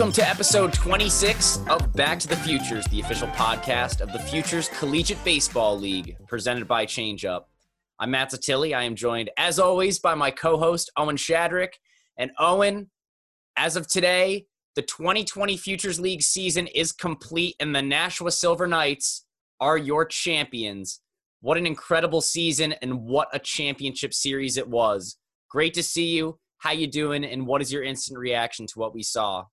Welcome to episode 26 of Back to the Futures, the official podcast of the Futures Collegiate Baseball League, presented by ChangeUp. I'm Matt Zatilli. I am joined, as always, by my co host, Owen Shadrick. And Owen, as of today, the 2020 Futures League season is complete, and the Nashua Silver Knights are your champions. What an incredible season, and what a championship series it was. Great to see you. How you doing, and what is your instant reaction to what we saw?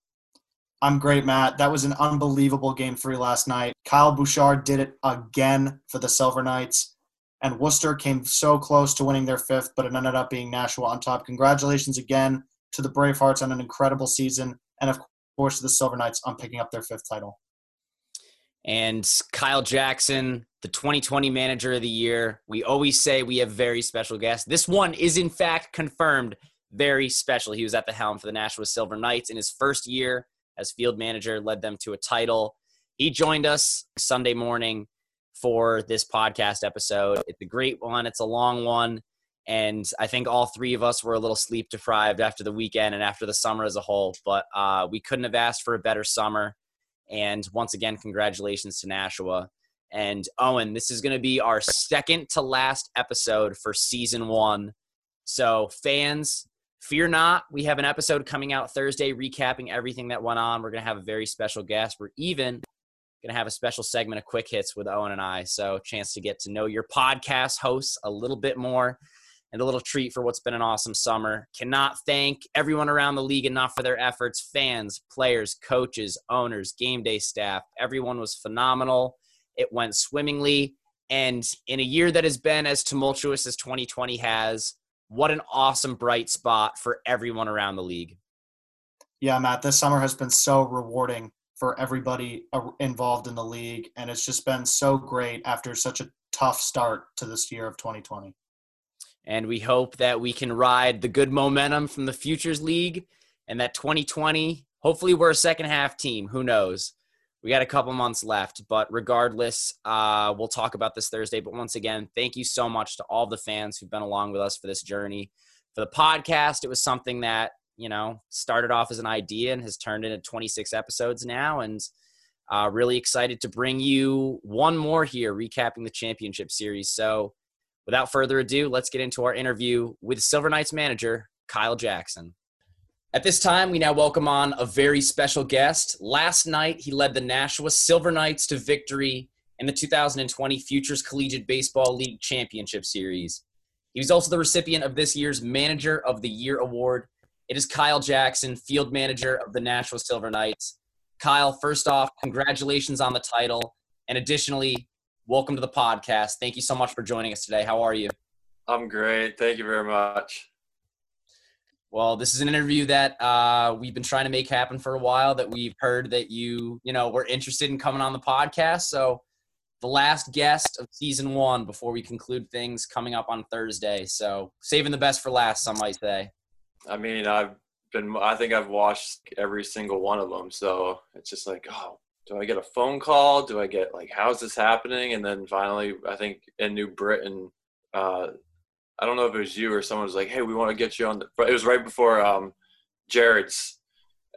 I'm great, Matt. That was an unbelievable game three last night. Kyle Bouchard did it again for the Silver Knights, and Worcester came so close to winning their fifth, but it ended up being Nashua on top. Congratulations again to the Bravehearts on an incredible season, and of course to the Silver Knights on picking up their fifth title. And Kyle Jackson, the 2020 Manager of the Year. We always say we have very special guests. This one is, in fact, confirmed very special. He was at the helm for the Nashua Silver Knights in his first year as field manager, led them to a title. He joined us Sunday morning for this podcast episode. It's a great one, it's a long one. And I think all three of us were a little sleep deprived after the weekend and after the summer as a whole. But uh, we couldn't have asked for a better summer. And once again, congratulations to Nashua. And Owen, this is going to be our second to last episode for season one. So, fans, Fear not, we have an episode coming out Thursday recapping everything that went on. We're going to have a very special guest. We're even going to have a special segment of quick hits with Owen and I. So, chance to get to know your podcast hosts a little bit more and a little treat for what's been an awesome summer. Cannot thank everyone around the league enough for their efforts fans, players, coaches, owners, game day staff. Everyone was phenomenal. It went swimmingly. And in a year that has been as tumultuous as 2020 has, what an awesome bright spot for everyone around the league. Yeah, Matt, this summer has been so rewarding for everybody involved in the league, and it's just been so great after such a tough start to this year of 2020. And we hope that we can ride the good momentum from the Futures League and that 2020, hopefully, we're a second half team. Who knows? We got a couple months left but regardless uh, we'll talk about this thursday. But once again thank you so much to all the fans who've been along with us for this journey. For the podcast it was something that you know started off as an idea and has turned into 26 episodes now. And uh, really excited to bring you one more here recapping the championship series. So without further ado let's get into our interview with silver knights manager kyle jackson at this time, we now welcome on a very special guest. Last night, he led the Nashua Silver Knights to victory in the 2020 Futures Collegiate Baseball League Championship Series. He was also the recipient of this year's Manager of the Year award. It is Kyle Jackson, field manager of the Nashua Silver Knights. Kyle, first off, congratulations on the title. And additionally, welcome to the podcast. Thank you so much for joining us today. How are you? I'm great. Thank you very much. Well, this is an interview that uh, we've been trying to make happen for a while. That we've heard that you, you know, were interested in coming on the podcast. So, the last guest of season one before we conclude things coming up on Thursday. So, saving the best for last, some might say. I mean, I've been, I think I've watched every single one of them. So it's just like, oh, do I get a phone call? Do I get like, how's this happening? And then finally, I think in New Britain, uh, I don't know if it was you or someone was like, "Hey, we want to get you on." The, it was right before um, Jared's,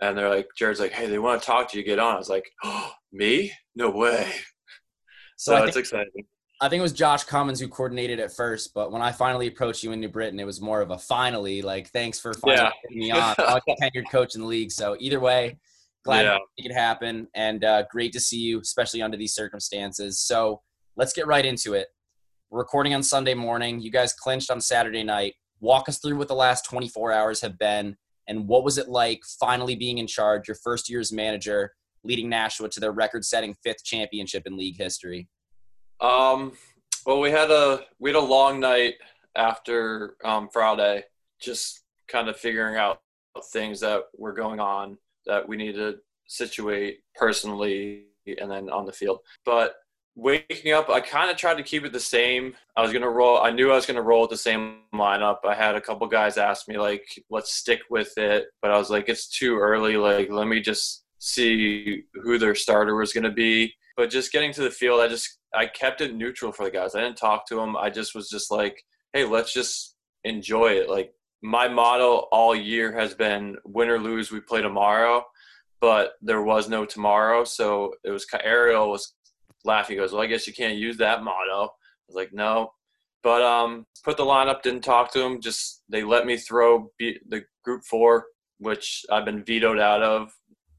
and they're like, "Jared's like, hey, they want to talk to you. Get on." I was like, "Oh, me? No way!" So, so it's exciting. I think it was Josh Commons who coordinated it first, but when I finally approached you in New Britain, it was more of a finally, like, thanks for finally yeah. getting me on. I'm a tenured coach in the league, so either way, glad yeah. to make it happen, and uh, great to see you, especially under these circumstances. So let's get right into it. Recording on Sunday morning. You guys clinched on Saturday night. Walk us through what the last 24 hours have been and what was it like finally being in charge, your first year as manager, leading Nashua to their record-setting fifth championship in league history? Um, well, we had a we had a long night after um, Friday, just kind of figuring out things that were going on that we need to situate personally and then on the field. But waking up, I kind of tried to keep it the same. I was gonna roll. I knew I was gonna roll with the same lineup. I had a couple guys ask me like, "Let's stick with it," but I was like, "It's too early. Like, let me just see who their starter was gonna be." But just getting to the field, I just I kept it neutral for the guys. I didn't talk to them. I just was just like, "Hey, let's just enjoy it." Like my motto all year has been, "Win or lose, we play tomorrow." but there was no tomorrow. So it was Ariel was laughing. He goes, "Well, I guess you can't use that motto." I was like, "No." But um, put the lineup. Didn't talk to him. Just they let me throw the group four, which I've been vetoed out of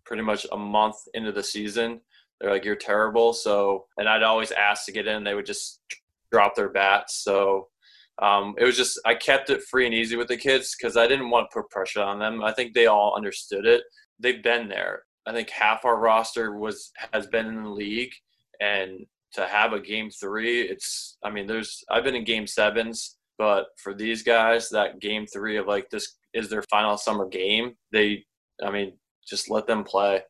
pretty much a month into the season. They're like, "You're terrible." So, and I'd always ask to get in. They would just drop their bats. So um, it was just I kept it free and easy with the kids because I didn't want to put pressure on them. I think they all understood it. They've been there. I think half our roster was has been in the league, and to have a game three, it's I mean, there's I've been in game sevens, but for these guys, that game three of like this is their final summer game. They, I mean, just let them play.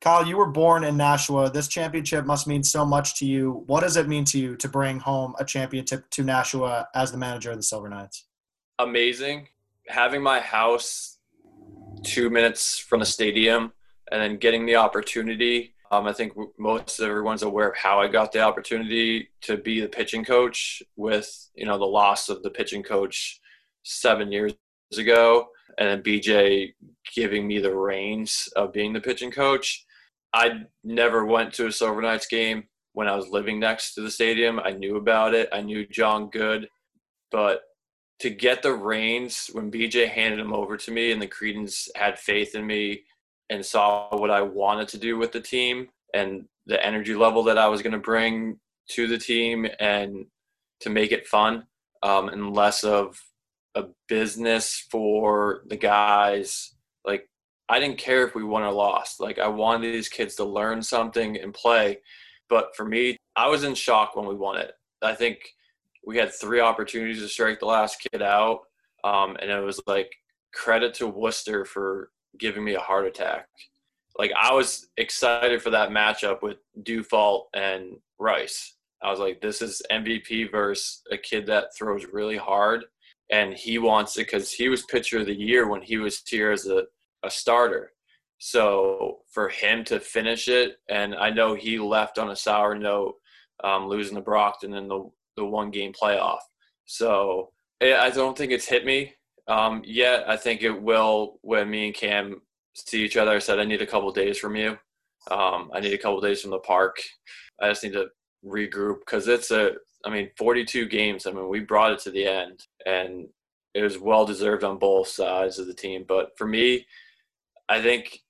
Kyle, you were born in Nashua. This championship must mean so much to you. What does it mean to you to bring home a championship to Nashua as the manager of the Silver Knights? Amazing. Having my house two minutes from the stadium and then getting the opportunity. Um, I think most everyone's aware of how I got the opportunity to be the pitching coach with, you know, the loss of the pitching coach seven years ago and then BJ giving me the reins of being the pitching coach. I never went to a Silver Knights game when I was living next to the stadium. I knew about it. I knew John Good, but to get the reins when BJ handed them over to me and the Cretans had faith in me and saw what I wanted to do with the team and the energy level that I was going to bring to the team and to make it fun um, and less of a business for the guys. Like I didn't care if we won or lost. Like I wanted these kids to learn something and play. But for me, I was in shock when we won it. I think we had three opportunities to strike the last kid out, um, and it was like credit to Worcester for giving me a heart attack. Like I was excited for that matchup with Dufault and Rice. I was like, this is MVP versus a kid that throws really hard, and he wants it because he was pitcher of the year when he was here as a a starter. So for him to finish it, and I know he left on a sour note, um, losing to Brockton in the the one game playoff. So I don't think it's hit me um, yet. I think it will when me and Cam see each other. I said I need a couple days from you. Um, I need a couple days from the park. I just need to regroup because it's a. I mean, 42 games. I mean, we brought it to the end, and it was well deserved on both sides of the team. But for me, I think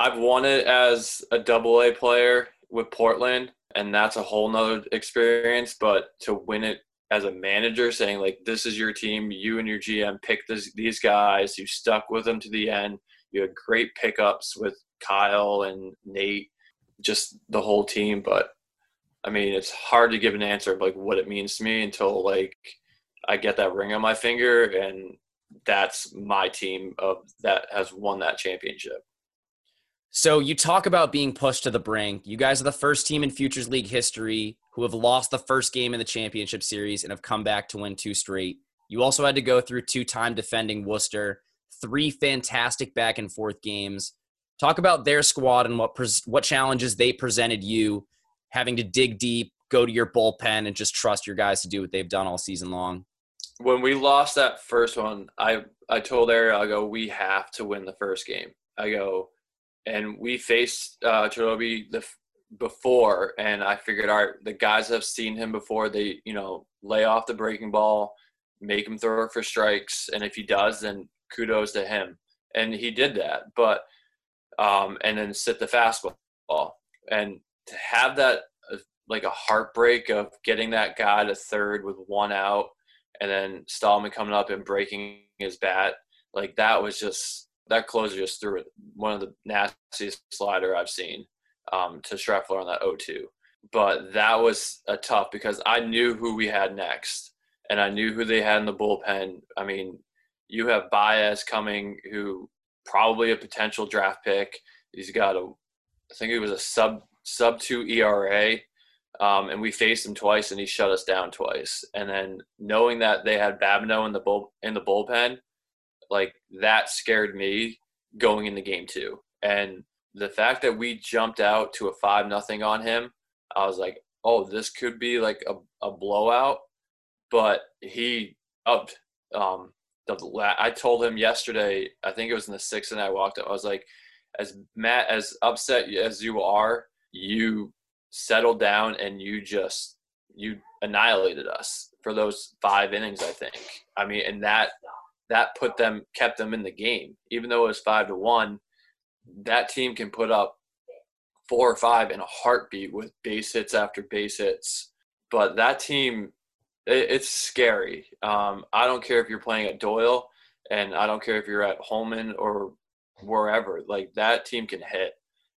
I've won it as a double A player with Portland, and that's a whole nother experience. But to win it as a manager, saying like, "This is your team. You and your GM picked this, these guys. You stuck with them to the end. You had great pickups with Kyle and Nate, just the whole team." But I mean, it's hard to give an answer of like what it means to me until like I get that ring on my finger and that's my team of that has won that championship. So you talk about being pushed to the brink. You guys are the first team in Futures League history who have lost the first game in the championship series and have come back to win two straight. You also had to go through two-time defending Worcester, three fantastic back and forth games. Talk about their squad and what pres- what challenges they presented you, having to dig deep, go to your bullpen, and just trust your guys to do what they've done all season long when we lost that first one, I I told Ariel, I go, we have to win the first game. I go, and we faced uh, Chirobi the before, and I figured, all right, the guys have seen him before. They, you know, lay off the breaking ball, make him throw for strikes, and if he does, then kudos to him. And he did that, but um, and then sit the fastball, and to have that uh, like a heartbreak of getting that guy to third with one out and then Stallman coming up and breaking his bat. Like that was just that closer just threw it one of the nastiest slider I've seen um, to Schreffler on that 0-2. But that was a tough because I knew who we had next, and I knew who they had in the bullpen. I mean, you have Baez coming, who probably a potential draft pick. He's got a, I think it was a sub sub two ERA. Um, and we faced him twice, and he shut us down twice. And then knowing that they had Babineau in the bull in the bullpen, like that scared me going in the game too. And the fact that we jumped out to a five nothing on him, I was like, oh, this could be like a, a blowout. But he upped. Um, the I told him yesterday. I think it was in the sixth, and I walked up. I was like, as Matt, as upset as you are, you settled down and you just you annihilated us for those five innings. I think. I mean, and that that put them kept them in the game, even though it was five to one. That team can put up four or five in a heartbeat with base hits after base hits. But that team, it, it's scary. Um, I don't care if you're playing at Doyle, and I don't care if you're at Holman or wherever. Like that team can hit,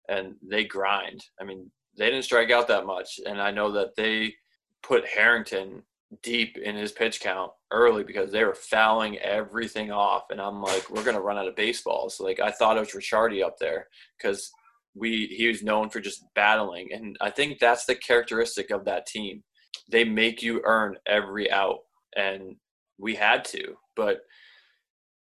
and they grind. I mean, they didn't strike out that much, and I know that they put Harrington deep in his pitch count early because they were fouling everything off. And i'm like we're to run out of baseballs. Like i thought it was Ricciardi up there because we he was known for just battling. And i think that's the characteristic of that team. They make you earn every out and we had to. But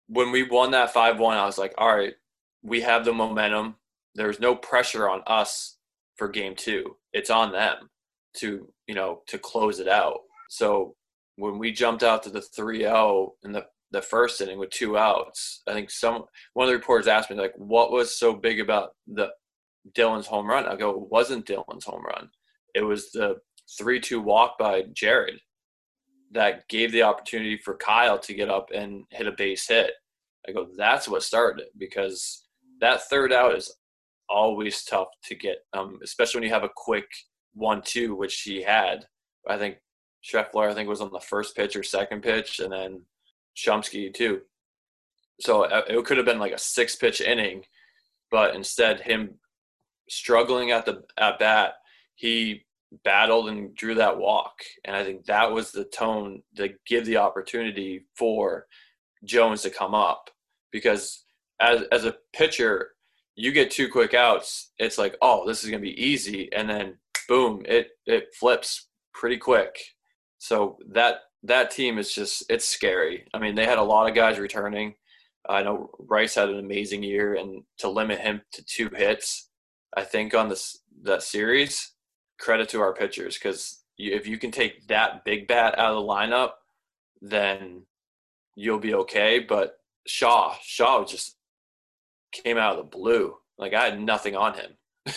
when we won that 5-1 i was like all right we have the momentum. There's no pressure on us for game 2 it's on them to you know to close it out so when we jumped out to the 3-0 in the the first inning with two outs, I think some one of the reporters asked me like, "What was so big about the Dylan's home run. I go, it wasn't Dylan's home run. It was the 3 2 walk by Jared that gave the opportunity for Kyle to get up and hit a base hit. I go, that's what started it because that third out is always tough to get, um, especially when you have a quick 1 2, which he had. I think Schreffler, I think, was on the first pitch or second pitch, and then Shumsky, too. So uh, it could have been like a six pitch inning, but instead, him struggling at the at bat, he battled and drew that walk. And I think that was the tone to give the opportunity for Jones to come up. Because as as a pitcher, you get two quick outs, it's like, oh, this is gonna be easy, and then boom, it it flips pretty quick. So that that team is just it's scary. I mean, they had a lot of guys returning. I know Rice had an amazing year, and to limit him to two hits I think on this that series, credit to our pitchers because if you can take that big bat out of the lineup, then you'll be okay. But Shaw, Shaw just came out of the blue. Like I had nothing on him.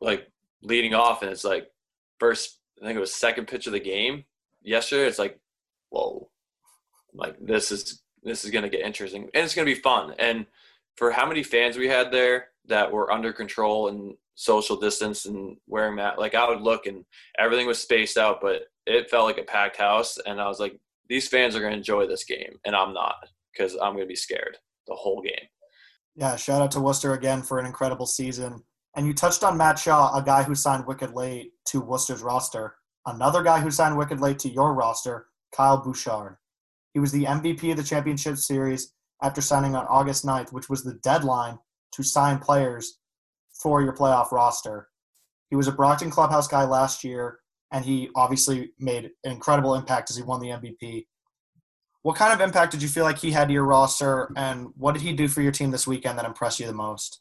like leading off, and it's like first, I think it was second pitch of the game yesterday. It's like, whoa, like this is this is gonna get interesting, and it's gonna be fun. And for how many fans we had there, that were under control and social distance and wearing that. Like I would look and everything was spaced out, but it felt like a packed house. And I was like, these fans are to enjoy this game, and I'm not because I'm to be scared the whole game. Yeah, shout out to Worcester again for an incredible season. And you touched on Matt Shaw, a guy who signed wicked late to Worcester's roster. Another guy who signed wicked late to your roster, Kyle Bouchard. He was the MVP of the championship series after signing on August 9th, which was the deadline to sign players for your playoff roster. He was a Brockton clubhouse guy last year, and he obviously made an incredible impact as he won the MVP. What kind of impact did you feel like he had to your roster, and what did he do for your team this weekend that impressed you the most?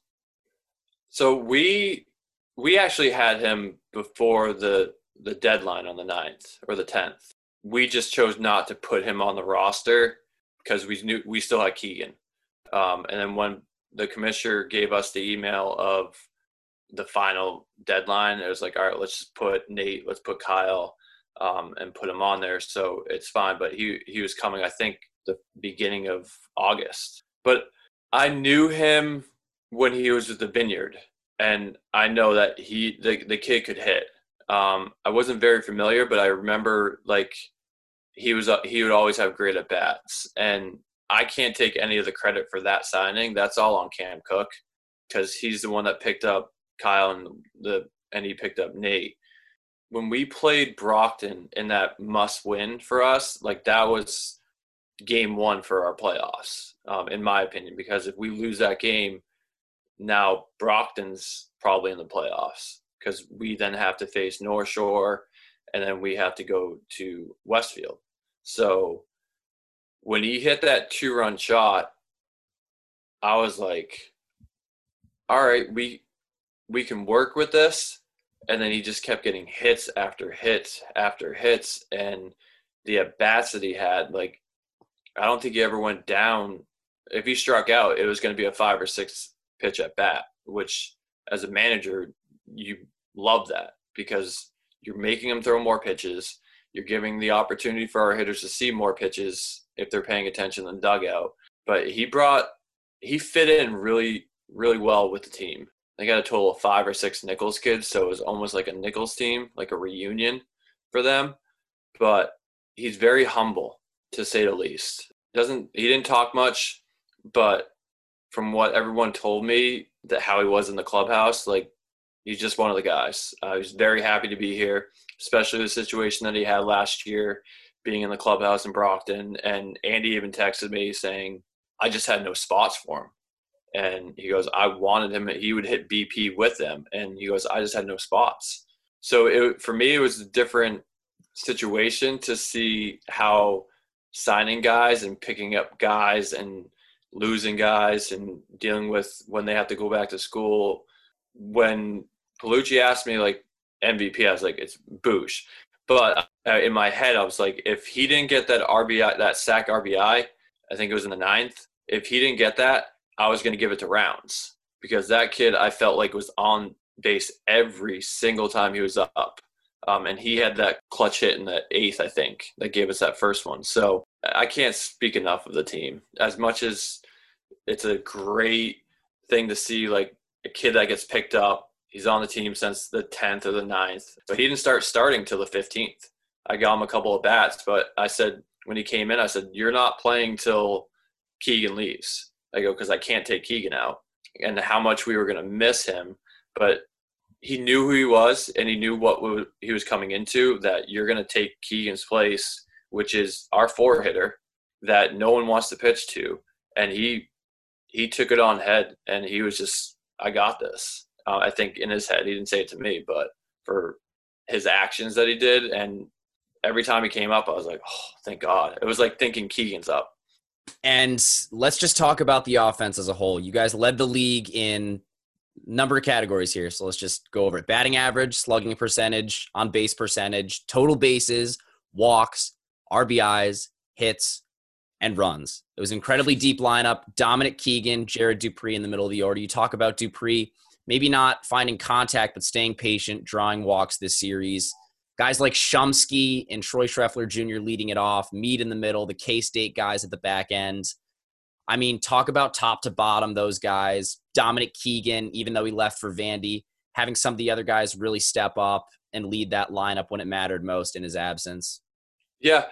So we we actually had him before the the deadline on the 9th or the 10th. We just chose not to put him on the roster because we knew we still had Keegan. Um, and then when the commissioner gave us the email of the final deadline. It was like, all right, let's just put Nate, let's put Kyle, um, and put him on there. So it's fine. But he he was coming, I think, the beginning of August. But I knew him when he was with the Vineyard, and I know that he the the kid could hit. Um, I wasn't very familiar, but I remember like he was he would always have great at bats, and I can't take any of the credit for that signing. That's all on Cam Cook because he's the one that picked up Kyle and the and he picked up Nate. When we played Brockton in that must win for us, like that was game one for our playoffs, um, in my opinion. Because if we lose that game, now Brockton's probably in the playoffs because we then have to face North Shore and then we have to go to Westfield. So when he hit that two run shot, I was like, all right, we we can work with this. And then he just kept getting hits after hits after hits. And the at bats that he had, like, I don't think he ever went down. If he struck out, it was going to be a five or six pitch at bat, which as a manager, you love that because you're making them throw more pitches. You're giving the opportunity for our hitters to see more pitches if they're paying attention in the dugout. But he brought, he fit in really, really well with the team. They got a total of five or six Nichols kids, so it was almost like a Nichols team, like a reunion for them. But he's very humble, to say the least. Doesn't he didn't talk much, but from what everyone told me that how he was in the clubhouse, like he's just one of the guys. Uh, he's very happy to be here, especially the situation that he had last year, being in the clubhouse in Brockton. And Andy even texted me saying, "I just had no spots for him." And he goes, "I wanted him. He would hit BP with them." And he goes, "I just had no spots." So it, for me, it was a different situation to see how signing guys and picking up guys and losing guys and dealing with when they have to go back to school. When Palucci asked me like MVP, I was like, it's Boosh. But uh, in my head, I was like, if he didn't get that RBI, that sack RBI, I think it was in the ninth. If he didn't get that, I was going to give it to Rounds because that kid I felt like was on base every single time he was up. Um, and he had that clutch hit in the eighth, I think, that gave us that first one. So I can't speak enough of the team. As much as it's a great thing to see, like a kid that gets picked up, he's on the team since the 10th or the 9th, but he didn't start starting till the 15th. I got him a couple of bats, but I said, when he came in, I said, You're not playing till Keegan leaves. I go, Because I can't take Keegan out. And how much we were going to miss him. But he knew who he was and he knew what he was coming into that you're going to take Keegan's place, which is our four hitter that no one wants to pitch to. And he, he took it on head and he was just, I got this. Uh, I think in his head, he didn't say it to me, but for his actions that he did. And every time he came up, I was like, oh, thank God. It was like thinking Keegan's up. And let's just talk about the offense as a whole. You guys led the league in number of categories here. So let's just go over it. Batting average, slugging percentage, on base percentage, total bases, walks, RBIs, hits, and runs. It was incredibly deep lineup. Dominic Keegan, Jared Dupree in the middle of the order. You talk about Dupree, maybe not finding contact, but staying patient, drawing walks this series. Guys like Shumsky and Troy Schreffler Jr. leading it off, Mead in the middle, the K State guys at the back end. I mean, talk about top to bottom, those guys. Dominic Keegan, even though he left for Vandy, having some of the other guys really step up and lead that lineup when it mattered most in his absence. Yeah.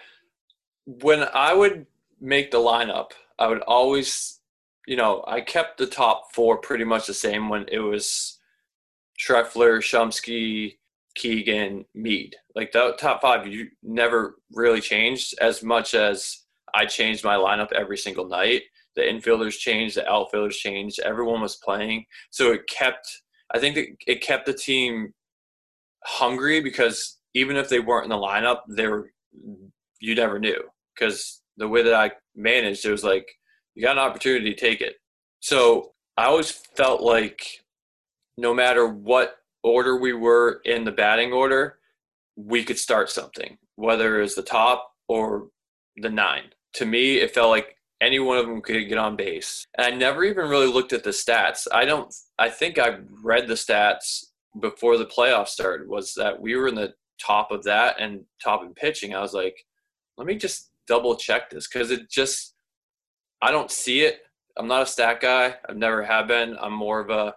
When I would make the lineup, I would always, you know, I kept the top four pretty much the same when it was Schreffler, Shumsky, Keegan, Mead. Like the top five, you never really changed as much as I changed my lineup every single night the infielders changed, the outfielders changed, everyone was playing. So it kept, I think it, it kept the team hungry because even if they weren't in the lineup, they were, you never knew. Because the way that I managed, it was like, you got an opportunity to take it. So I always felt like no matter what order we were in the batting order, we could start something, whether it was the top or the nine. To me, it felt like any one of them could get on base. And I never even really looked at the stats. I don't I think I read the stats before the playoffs started was that we were in the top of that and top in pitching. I was like, let me just double check this cuz it just I don't see it. I'm not a stat guy. I've never have been. I'm more of a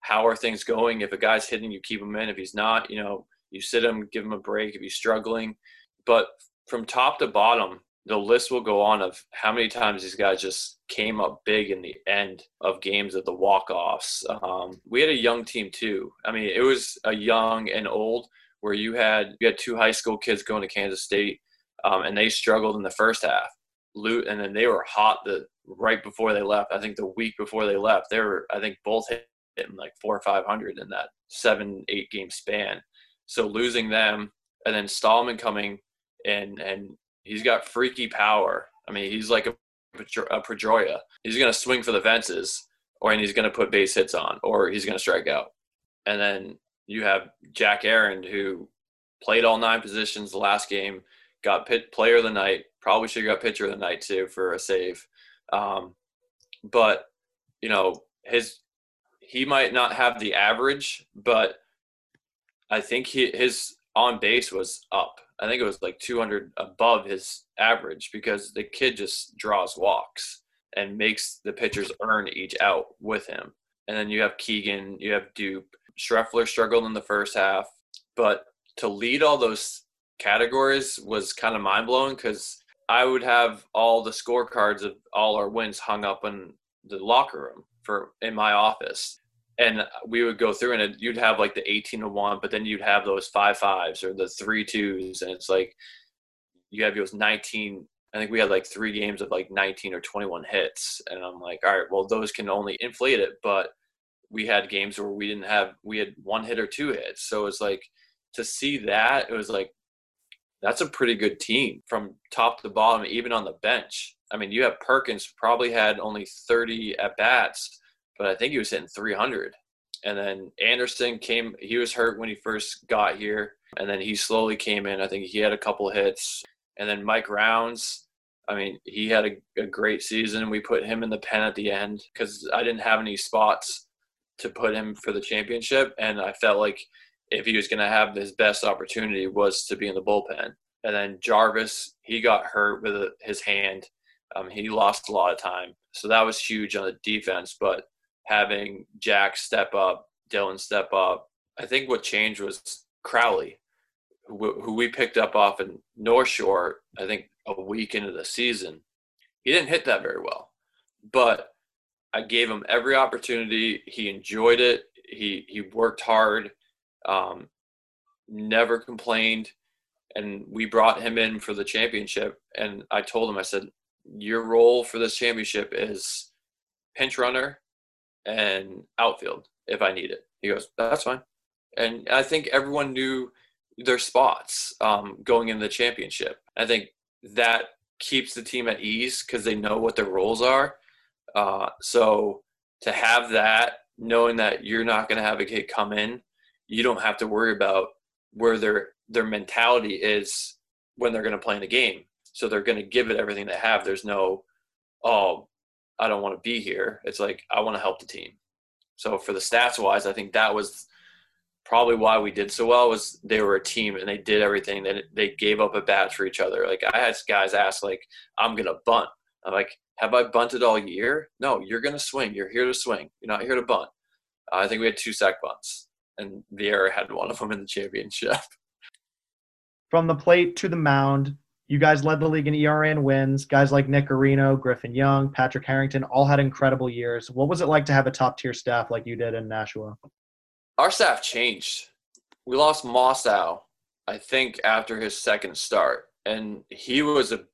how are things going? If a guy's hitting, you keep him in. If he's not, you know, you sit him, give him a break if he's struggling. But from top to bottom, the list will go on of how many times these guys just came up big in the end of games at the walk-offs. Um, we had a young team too. I mean, it was a young and old where you had you had two high school kids going to Kansas State, um, and they struggled in the first half. Loot, and then they were hot the right before they left. I think the week before they left, they were I think both hitting like four or five hundred in that seven eight game span. So losing them, and then Stallman coming and and He's got freaky power. I mean, he's like a, a Pedroia. He's going to swing for the fences, or and he's going to put base hits on, or he's going to strike out. And then you have Jack Aaron, who played all nine positions the last game, got pit player of the night. Probably should have got pitcher of the night too for a save. Um, but you know his he might not have the average, but I think he, his on base was up. I think it was like 200 above his average because the kid just draws walks and makes the pitchers earn each out with him. And then you have Keegan, you have Dupe. Schreffler struggled in the first half, but to lead all those categories was kind of mind blowing because I would have all the scorecards of all our wins hung up in the locker room for in my office. And we would go through and it, you'd have like the 18 to 1 but then you'd have those five fives or the three twos and it's like you have those 19 i think we had like three games of like 19 or 21 hits. And i'm like all right well those can only inflate it but we had games where we didn't have we had one hit or two hits. So it's like to see that it was like that's a pretty good team from top to bottom even on the bench i mean you have perkins probably had only 30 at bats but I think he was hitting 300. And then Anderson came, he was hurt when he first got here. And then he slowly came in. I think he had a couple hits. And then Mike Rounds, I mean, he had a, a great season. We put him in the pen at the end because I didn't have any spots to put him for the championship. And I felt like if he was going to have his best opportunity was to be in the bullpen. And then Jarvis, he got hurt with his hand. Um, he lost a lot of time. So that was huge on the defense. But having Jack step up, Dylan step up. I think what changed was Crowley, who, who we picked up off in North Shore, I think a week into the season. He didn't hit that very well, but I gave him every opportunity. He enjoyed it. He he worked hard, um, never complained, and we brought him in for the championship. And I told him, I said, your role for this championship is pinch runner and outfield if I need it. He goes, that's fine. And I think everyone knew their spots um, going in the championship. I think that keeps the team at ease because they know what their roles are. Uh, so to have that, knowing that you're not going to have a kid come in, you don't have to worry about where their their mentality is when they're going to play in the game. So they're going to give it everything they have. There's no, oh, I don't want to be here. It's like I want to help the team. So for the stats wise, I think that was probably why we did so well was they were a team and they did everything that they gave up a bat for each other. Like I had guys ask like, I'm going to bunt. I'm like, have I bunted all year? No, you're going to swing. You're here to swing. You're not here to bunt. I think we had two sack bunts and Vieira had one of them in the championship. From the plate to the mound, you guys led the league in ERA and wins. Guys like Nick Garino, Griffin Young, Patrick Harrington all had incredible years. What was it like to have a top tier staff like you did in Nashua? Our staff changed. We lost Mossow, I think, after his second start. And he was a,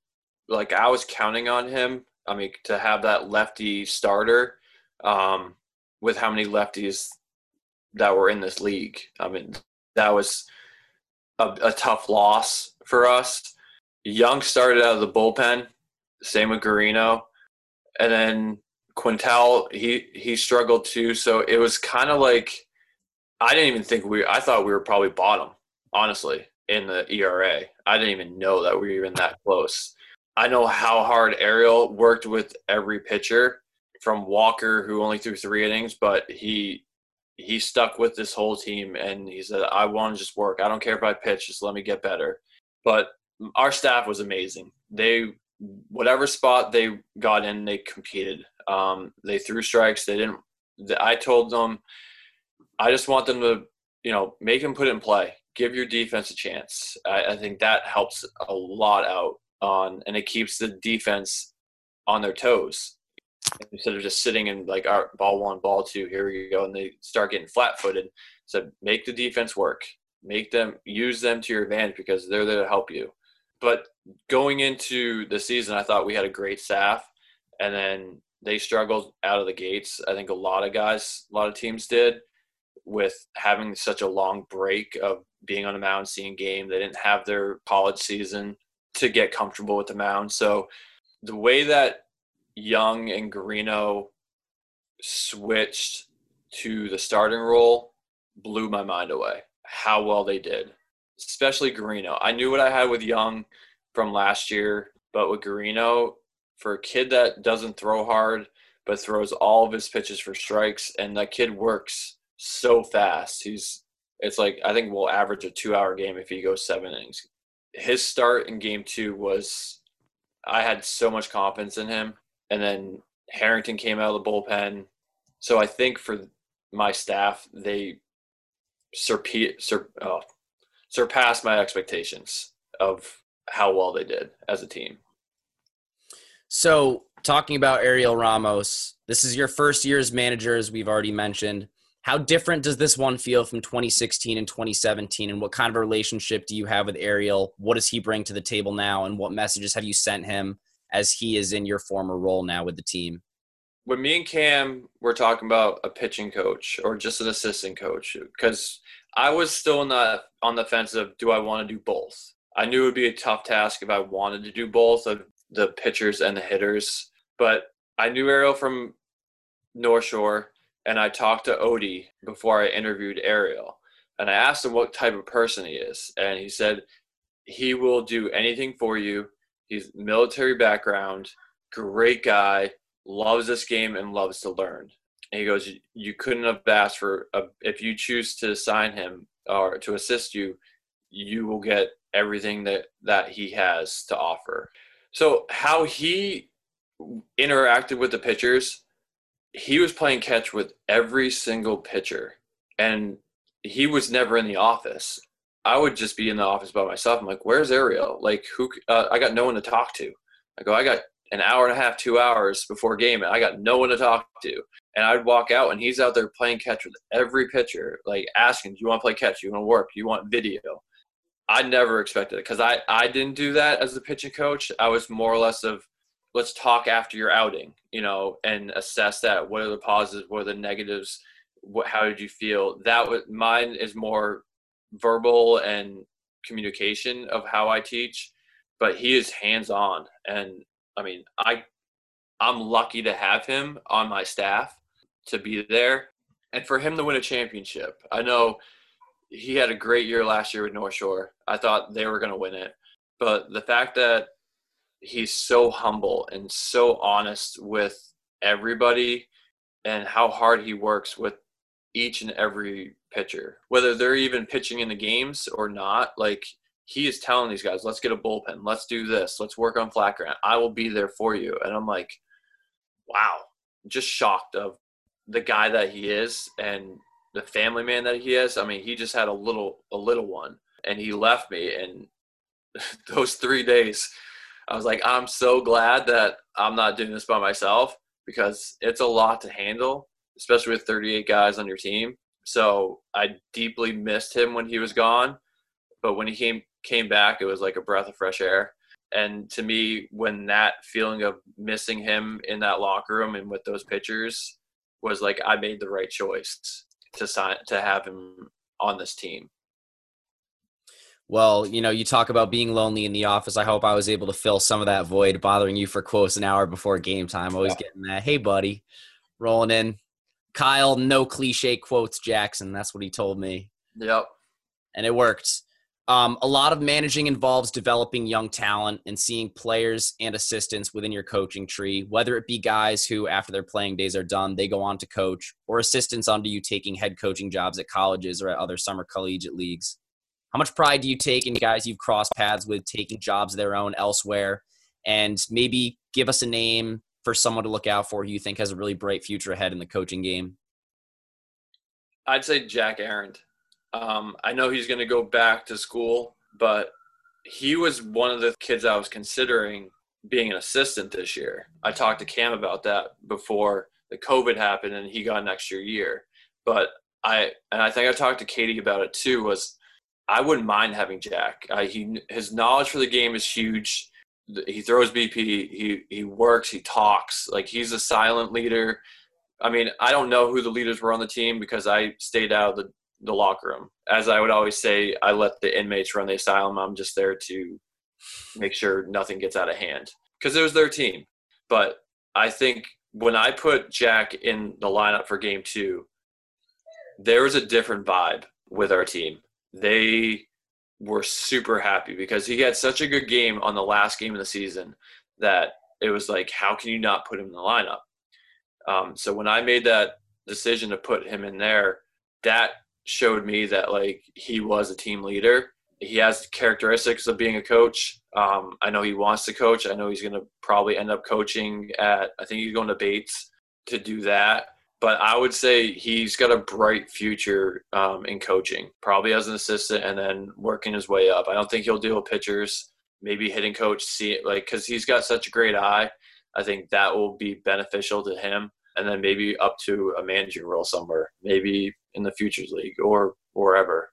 like, I was counting on him. I mean, to have that lefty starter um, with how many lefties that were in this league. I mean, that was a, a tough loss for us Young started out of the bullpen, same with Garino, and then Quintal he he struggled too. So it was kind of like I didn't even think we. I thought we were probably bottom, honestly, in the ERA. I didn't even know that we were even that close. I know how hard Ariel worked with every pitcher, from Walker, who only threw three innings, but he he stuck with this whole team and he said, "I want to just work. I don't care if I pitch. Just let me get better." But our staff was amazing. They whatever spot they got in, they competed. Um, they threw strikes. They didn't. I told them, I just want them to, you know, make them put in play. Give your defense a chance. I, I think that helps a lot out on, and it keeps the defense on their toes instead of just sitting in like our ball one, ball two, here we go, and they start getting flat footed. So make the defense work. Make them use them to your advantage because they're there to help you but going into the season, I thought we had a great staff, and then they struggled out of the gates. I think a lot of guys, a lot of teams did, with having such a long break of being on the mound, seeing game. They didn't have their college season to get comfortable with the mound. So the way that Young and Garino switched to the starting role blew my mind away. How well they did especially Garino. I knew what I had with Young from last year, but with Garino, for a kid that doesn't throw hard, but throws all of his pitches for strikes. And that kid works so fast. He's it's like I think we'll average a two hour game if he goes seven innings. His start in game two was I had so much confidence in him. And then Harrington came out of the bullpen. So I think for my staff, they surpe- sur- oh, surpassed my expectations of how well they did as a team. So, talking about Ariel Ramos, this is your first year as manager, as we've already mentioned. How different does this one feel from 2016 and 2017? And what kind of a relationship do you have with Ariel? What does he bring to the table now? And what messages have you sent him as he is in your former role now with the team? When me and Cam were talking about a pitching coach or just an assistant coach, because I was still on the on the fence of do I want to do both? I knew it would be a tough task if I wanted to do both of the pitchers and the hitters, but I knew Ariel from North Shore and I talked to Odie before I interviewed Ariel. And I asked him what type of person he is. And he said, he will do anything for you. He's military background, great guy, loves this game and loves to learn. And he goes, you couldn't have asked for, a, if you choose to sign him or to assist you, you will get everything that, that he has to offer. So how he interacted with the pitchers he was playing catch with every single pitcher and he was never in the office i would just be in the office by myself i'm like where's ariel like who uh, i got no one to talk to i go i got an hour and a half two hours before game and i got no one to talk to and i'd walk out and he's out there playing catch with every pitcher like asking do you want to play catch do you want to work do you want video i never expected it because i i didn't do that as a pitching coach i was more or less of let's talk after your outing, you know, and assess that. What are the positives? What are the negatives? What, how did you feel? That was mine is more verbal and communication of how I teach, but he is hands on. And I mean, I, I'm lucky to have him on my staff to be there and for him to win a championship. I know he had a great year last year with North Shore. I thought they were going to win it. But the fact that he's so humble and so honest with everybody and how hard he works with each and every pitcher whether they're even pitching in the games or not like he is telling these guys let's get a bullpen. Let's do this. Let's work on flat ground i will be there for you. And i'm like wow. Just shocked of the guy that he is and the family man that he is. I mean he just had a little a little one and he left me and those three days. I was like, I'm so glad that I'm not doing this by myself because it's a lot to handle, especially with 38 guys on your team. So I deeply missed him when he was gone, but when he came came back, it was like a breath of fresh air. And to me, when that feeling of missing him in that locker room and with those pitchers was like, I made the right choice to sign to have him on this team well, you know, you talk about being lonely in the office. I hope I was able to fill some of that void bothering you for close an hour before game time. Always yeah. getting that, hey, buddy, rolling in. Kyle, no cliche quotes, Jackson. That's what he told me. Yep. And it worked. Um, a lot of managing involves developing young talent and seeing players and assistants within your coaching tree, whether it be guys who, after their playing days are done, they go on to coach, or assistants under you taking head coaching jobs at colleges or at other summer collegiate leagues. How much pride do you take in guys you've crossed paths with taking jobs of their own elsewhere? And maybe give us a name for someone to look out for who you think has a really bright future ahead in the coaching game. I'd say Jack Arend. Um, I know he's going to go back to school, but he was one of the kids I was considering being an assistant this year. I talked to Cam about that before the COVID happened and he got an extra year. But I and I think I talked to Katie about it too. Was I wouldn't mind having Jack. He his knowledge for the game is huge. He throws BP. He he works. He talks. Like he's a silent leader. I mean, I don't know who the leaders were on the team because I stayed out of the, the locker room. As I would always say, I let the inmates run the asylum. I'm just there to make sure nothing gets out of hand because it was their team. But I think when I put Jack in the lineup for game two, there was a different vibe with our team they were super happy because he had such a good game on the last game of the season that it was like, how can you not put him in the lineup? Um, so when I made that decision to put him in there, that showed me that like he was a team leader. He has characteristics of being a coach. Um, I know he wants to coach. I know he's going to probably end up coaching at. I think he's going to Bates to do that. But I would say he's got a bright future um, in coaching, probably as an assistant, and then working his way up. I don't think he'll deal with pitchers. Maybe hitting coach, see it like because he's got such a great eye. I think that will be beneficial to him and then maybe up to a managing role somewhere, maybe in the futures league or wherever.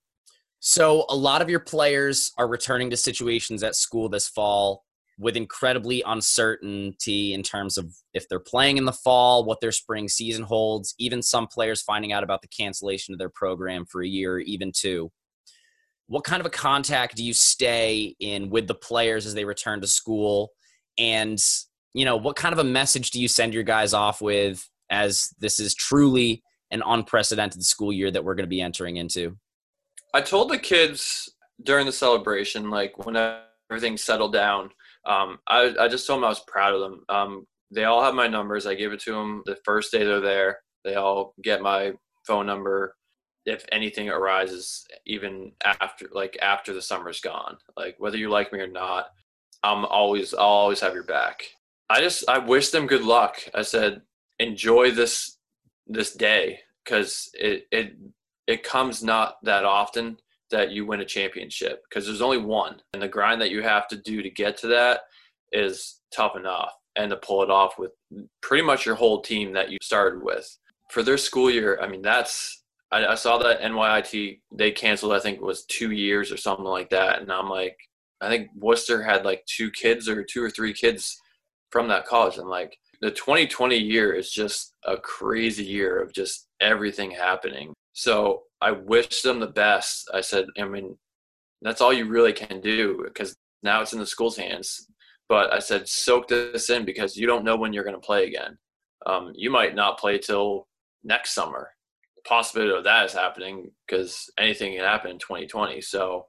So a lot of your players are returning to situations at school this fall with incredibly uncertainty in terms of if they're playing in the fall, what their spring season holds, even some players finding out about the cancellation of their program for a year or even two. What kind of a contact do you stay in with the players as they return to school? And you know, what kind of a message do you send your guys off with as this is truly an unprecedented school year that we're going to be entering into? I told the kids during the celebration, like when everything settled down, um, I, I just told them I was proud of them. Um, they all have my numbers. I gave it to them the first day they're there. They all get my phone number if anything arises, even after like after the summer's gone. Like whether you like me or not, I'm always I'll always have your back. I just I wish them good luck. I said enjoy this this day because it it it comes not that often that you win a championship because there's only one and the grind that you have to do to get to that is tough enough and to pull it off with pretty much your whole team that you started with for their school year i mean that's i, I saw that nyit they canceled i think it was two years or something like that and i'm like i think worcester had like two kids or two or three kids from that college. And like the 2020 year is just a crazy year of just everything happening. So I wish them the best. I said, I mean, that's all you really can do because now it's in the school's hands. But I said, soak this in because you don't know when you're going to play again. Um, you might not play till next summer. The possibility of that is happening because anything can happen in 2020. So,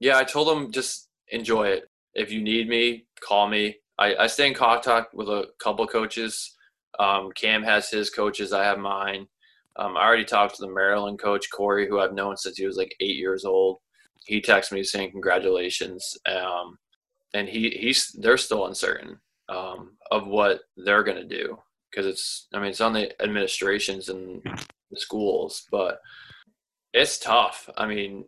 yeah, I told them just enjoy it. If you need me, call me. I, I stay in contact with a couple coaches. Um, Cam has his coaches. I have mine. Um, I already talked to the Maryland coach Corey, who I've known since he was like eight years old. He texted me saying congratulations, um, and he he's they're still uncertain um, of what they're gonna do because it's I mean it's on the administrations and the schools, but it's tough. I mean,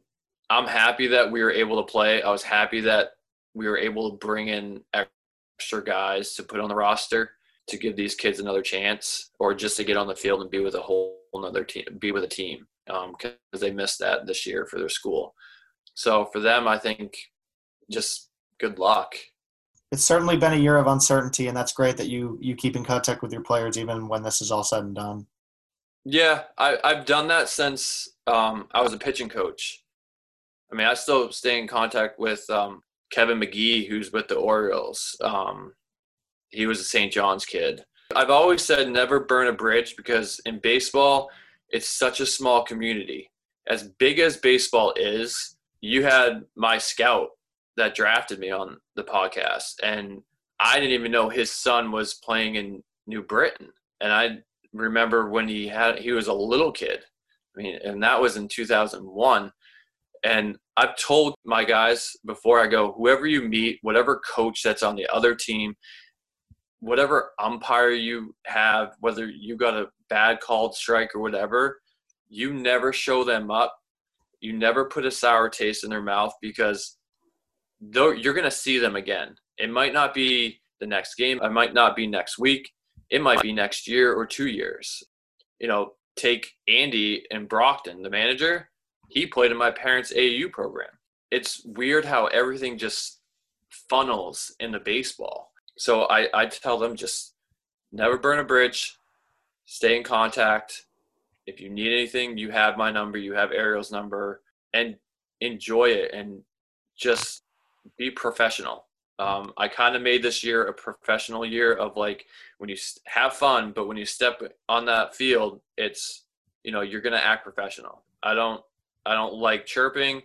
I'm happy that we were able to play. I was happy that we were able to bring in extra guys to put on the roster to give these kids another chance or just to get on the field and be with a whole another team be with a team because um, they missed that this year for their school so for them i think just good luck it's certainly been a year of uncertainty and that's great that you you keep in contact with your players even when this is all said and done yeah I, i've done that since um, i was a pitching coach i mean i still stay in contact with um, Kevin McGee, who's with the Orioles. Um, he was a St. John's kid. I've always said never burn a bridge because in baseball, it's such a small community. As big as baseball is, you had my scout that drafted me on the podcast, and I didn't even know his son was playing in New Britain. And I remember when he had he was a little kid. I mean, and that was in 2001. And I've told my guys before I go, whoever you meet, whatever coach that's on the other team, whatever umpire you have, whether you got a bad called strike or whatever, you never show them up. You never put a sour taste in their mouth because you're going to see them again. It might not be the next game. It might not be next week. It might be next year or two years. You know, take Andy and Brockton, the manager he played in my parents' AAU program. It's weird how everything just funnels into baseball. So I, I tell them just never burn a bridge, stay in contact. If you need anything, you have my number, you have Ariel's number, and enjoy it and just be professional. Um, I kind of made this year a professional year of like when you have fun, but when you step on that field, it's you know you're gonna act professional. I don't I don't like chirping.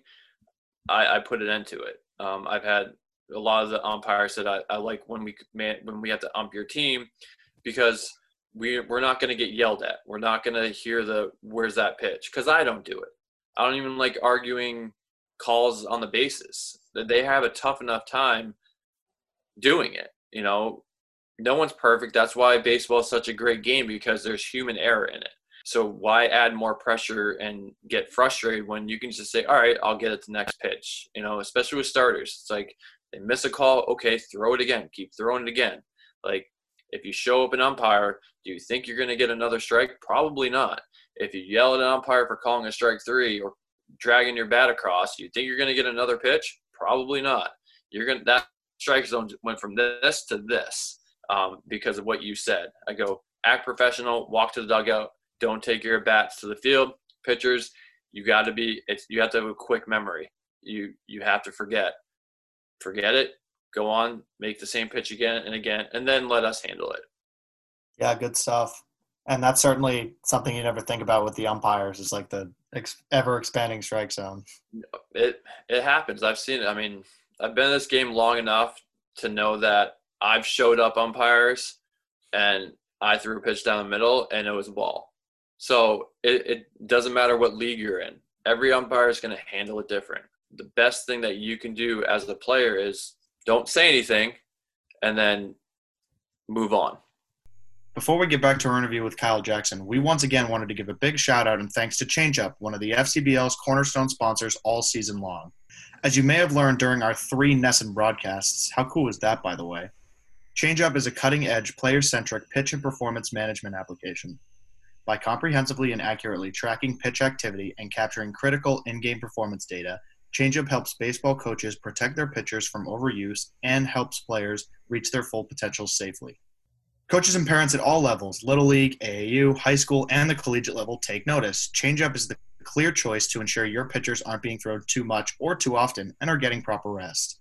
I, I put an end to it. Um, I've had a lot of the umpires said I, I like when we man, when we have to ump your team because we we're not going to get yelled at. We're not going to hear the where's that pitch because I don't do it. I don't even like arguing calls on the bases. That they have a tough enough time doing it. You know, no one's perfect. That's why baseball is such a great game because there's human error in it. So why add more pressure and get frustrated when you can just say, "All right, I'll get it the next pitch." You know, especially with starters, it's like they miss a call, okay, throw it again, keep throwing it again. Like if you show up an umpire, do you think you're going to get another strike? Probably not. If you yell at an umpire for calling a strike three or dragging your bat across, you think you're going to get another pitch? Probably not. You're going to that strike zone went from this to this um, because of what you said. I go act professional, walk to the dugout, don't take your bats to the field. Pitchers, you got to be. It's you have to have a quick memory. You you have to forget. Forget it. Go on, make the same pitch again and again, and then let us handle it. Yeah, good stuff. And that's certainly something you never think about with the umpires. Is like the ex- ever expanding strike zone. It it happens. I've seen it. I mean, I've been in this game long enough to know that I've showed up umpires and I threw a pitch down the middle and it was a ball. So it, it doesn't matter what league you're in. Every umpire is going to handle it different. The best thing that you can do as a player is don't say anything and then move on. Before we get back to our interview with Kyle Jackson, we once again wanted to give a big shout out and thanks to ChangeUp, one of the FCBL's cornerstone sponsors all season long. As you may have learned during our three NESN broadcasts, how cool is that, by the way? ChangeUp is a cutting edge, player centric pitch and performance management application. By comprehensively and accurately tracking pitch activity and capturing critical in game performance data, ChangeUp helps baseball coaches protect their pitchers from overuse and helps players reach their full potential safely. Coaches and parents at all levels, Little League, AAU, high school, and the collegiate level, take notice. ChangeUp is the clear choice to ensure your pitchers aren't being thrown too much or too often and are getting proper rest.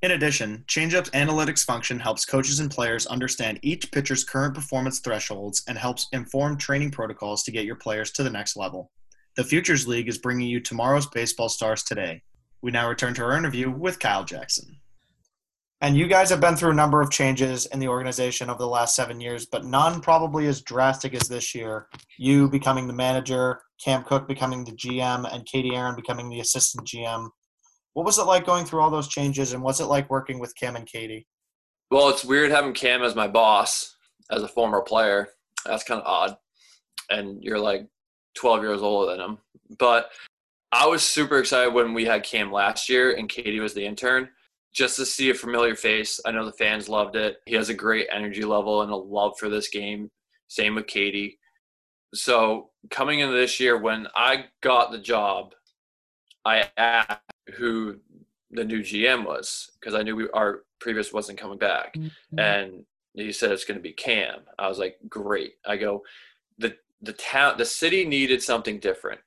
In addition, ChangeUp's analytics function helps coaches and players understand each pitcher's current performance thresholds and helps inform training protocols to get your players to the next level. The Futures League is bringing you tomorrow's baseball stars today. We now return to our interview with Kyle Jackson. And you guys have been through a number of changes in the organization over the last seven years, but none probably as drastic as this year. You becoming the manager, Cam Cook becoming the GM, and Katie Aaron becoming the assistant GM. What was it like going through all those changes, and what's it like working with Cam and Katie? Well, it's weird having Cam as my boss as a former player. That's kind of odd. And you're like 12 years older than him. But I was super excited when we had Cam last year and Katie was the intern just to see a familiar face. I know the fans loved it. He has a great energy level and a love for this game. Same with Katie. So coming into this year, when I got the job, I asked who the new GM was because I knew we, our previous wasn't coming back, mm-hmm. and he said it's going to be Cam. I was like, great. I go, the the town, the city needed something different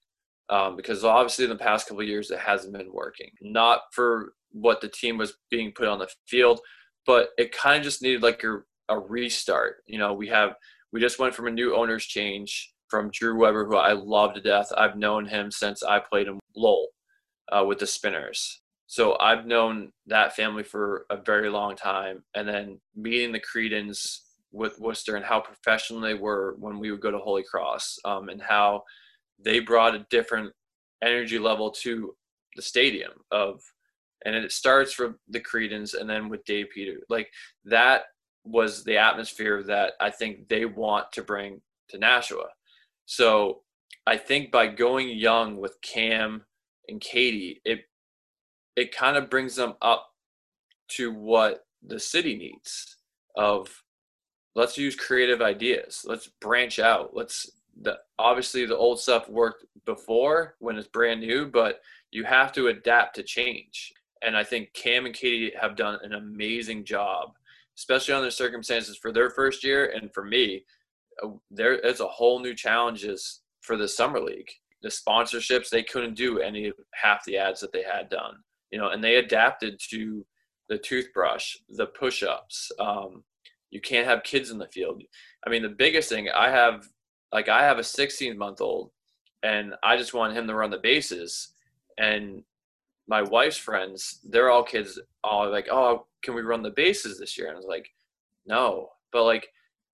um, because obviously in the past couple years it hasn't been working. Not for what the team was being put on the field, but it kind of just needed like a, a restart. You know, we have we just went from a new owner's change from Drew Weber, who I love to death. I've known him since I played in Lowell uh, with the Spinners. So I've known that family for a very long time. And then meeting the Cretans with Worcester and how professional they were when we would go to Holy Cross um, and how they brought a different energy level to the stadium of and it starts from the Cretans and then with Dave Peter. Like that was the atmosphere that I think they want to bring to Nashua. So I think by going young with Cam and Katie, it it kind of brings them up to what the city needs of let's use creative ideas. Let's branch out. Let's the obviously the old stuff worked before when it's brand new, but you have to adapt to change. And I think Cam and Katie have done an amazing job, especially on their circumstances for their first year. And for me, uh, there is a whole new challenges for the summer league. The sponsorships they couldn't do any half the ads that they had done, you know, and they adapted to the toothbrush, the push-ups. Um, you can't have kids in the field. I mean, the biggest thing I have, like, I have a 16 month old, and I just want him to run the bases, and my wife's friends, they're all kids, all like, oh, can we run the bases this year? And I was like, no. But like,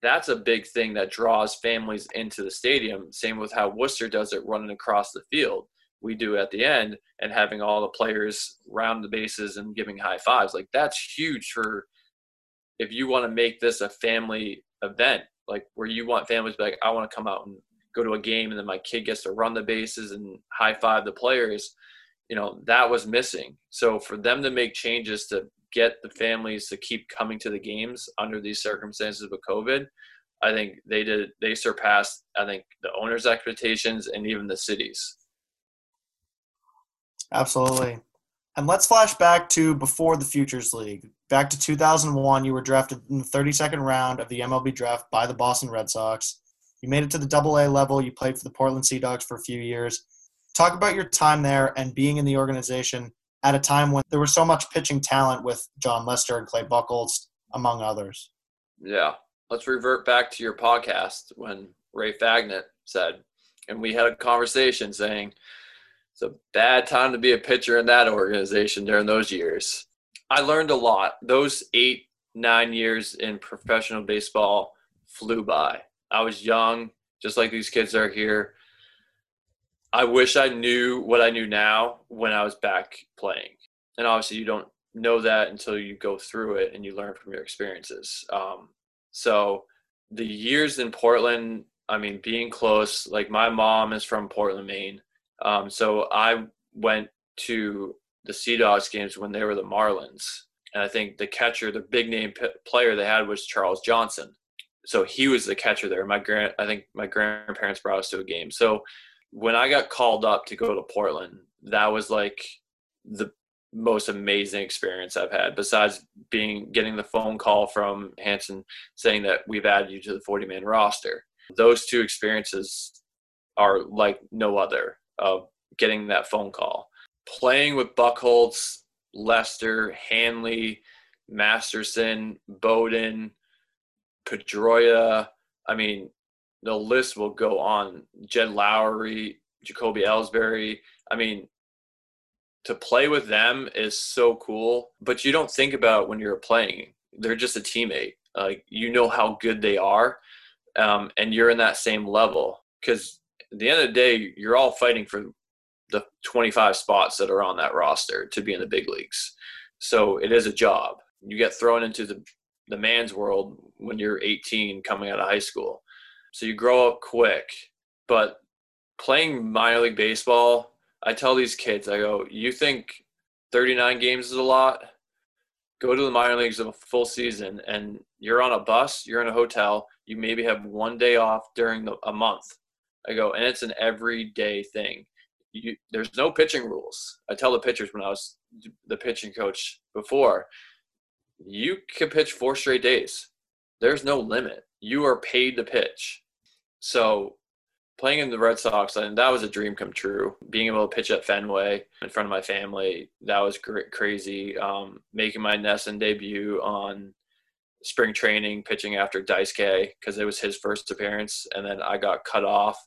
that's a big thing that draws families into the stadium. Same with how Worcester does it running across the field. We do at the end and having all the players round the bases and giving high fives. Like that's huge for if you want to make this a family event, like where you want families like, I want to come out and go to a game and then my kid gets to run the bases and high five the players. You know, that was missing. So for them to make changes to get the families to keep coming to the games under these circumstances with COVID, I think they did they surpassed I think the owners' expectations and even the cities. Absolutely. And let's flash back to before the Futures League. Back to 2001, you were drafted in the 32nd round of the MLB draft by the Boston Red Sox. You made it to the Double A level. You played for the Portland Sea Dogs for a few years. Talk about your time there and being in the organization at a time when there was so much pitching talent with Jon Lester and Clay Buchholz, among others. Yeah. Let's revert back to your podcast when Ray Fagnant said, and we had a conversation saying it's a bad time to be a pitcher in that organization during those years. I learned a lot. Those eight, nine years in professional baseball flew by. I was young, just like these kids are here. I wish I knew what I knew now when I was back playing. And obviously, you don't know that until you go through it and you learn from your experiences. Um, so, the years in Portland, I mean, being close, like my mom is from Portland, Maine. Um, so, I went to the Sea Dogs games when they were the Marlins. And I think the catcher, the big name p- player they had was Charles Johnson. So he was the catcher there. My grand, I think my grandparents brought us to a game. So when I got called up to go to Portland, that was like the most amazing experience I've had. Besides being getting the phone call from Hanson saying that we've added you to the 40 man roster, those two experiences are like no other. Of getting that phone call, playing with Buchholz, Lester, Hanley, Masterson, Bowden, Pedroia. I mean, the list will go on. Jed Lowrie, Jacoby Ellsbury. I mean, to play with them is so cool, but you don't think about when you're playing. They're just a teammate. Like you know how good they are, um, and you're in that same level. Because at the end of the day, you're all fighting for the 25 spots that are on that roster to be in the big leagues. So it is a job. You get thrown into the the man's world when you're 18 coming out of high school so you grow up quick. But playing minor league baseball, I tell these kids, I go, you think 39 games is a lot? Go to the minor leagues of a full season and you're on a bus, you're in a hotel, you maybe have one day off during the, a month. I go, and it's an everyday thing. You, there's no pitching rules. I tell the pitchers when I was the pitching coach before, you can pitch four straight days. There's no limit. You are paid to pitch. So playing in the Red Sox, and that was a dream come true. Being able to pitch at Fenway in front of my family, that was crazy. Um, making my NESN debut on spring training, pitching after Daisuke because it was his first appearance, and then I got cut off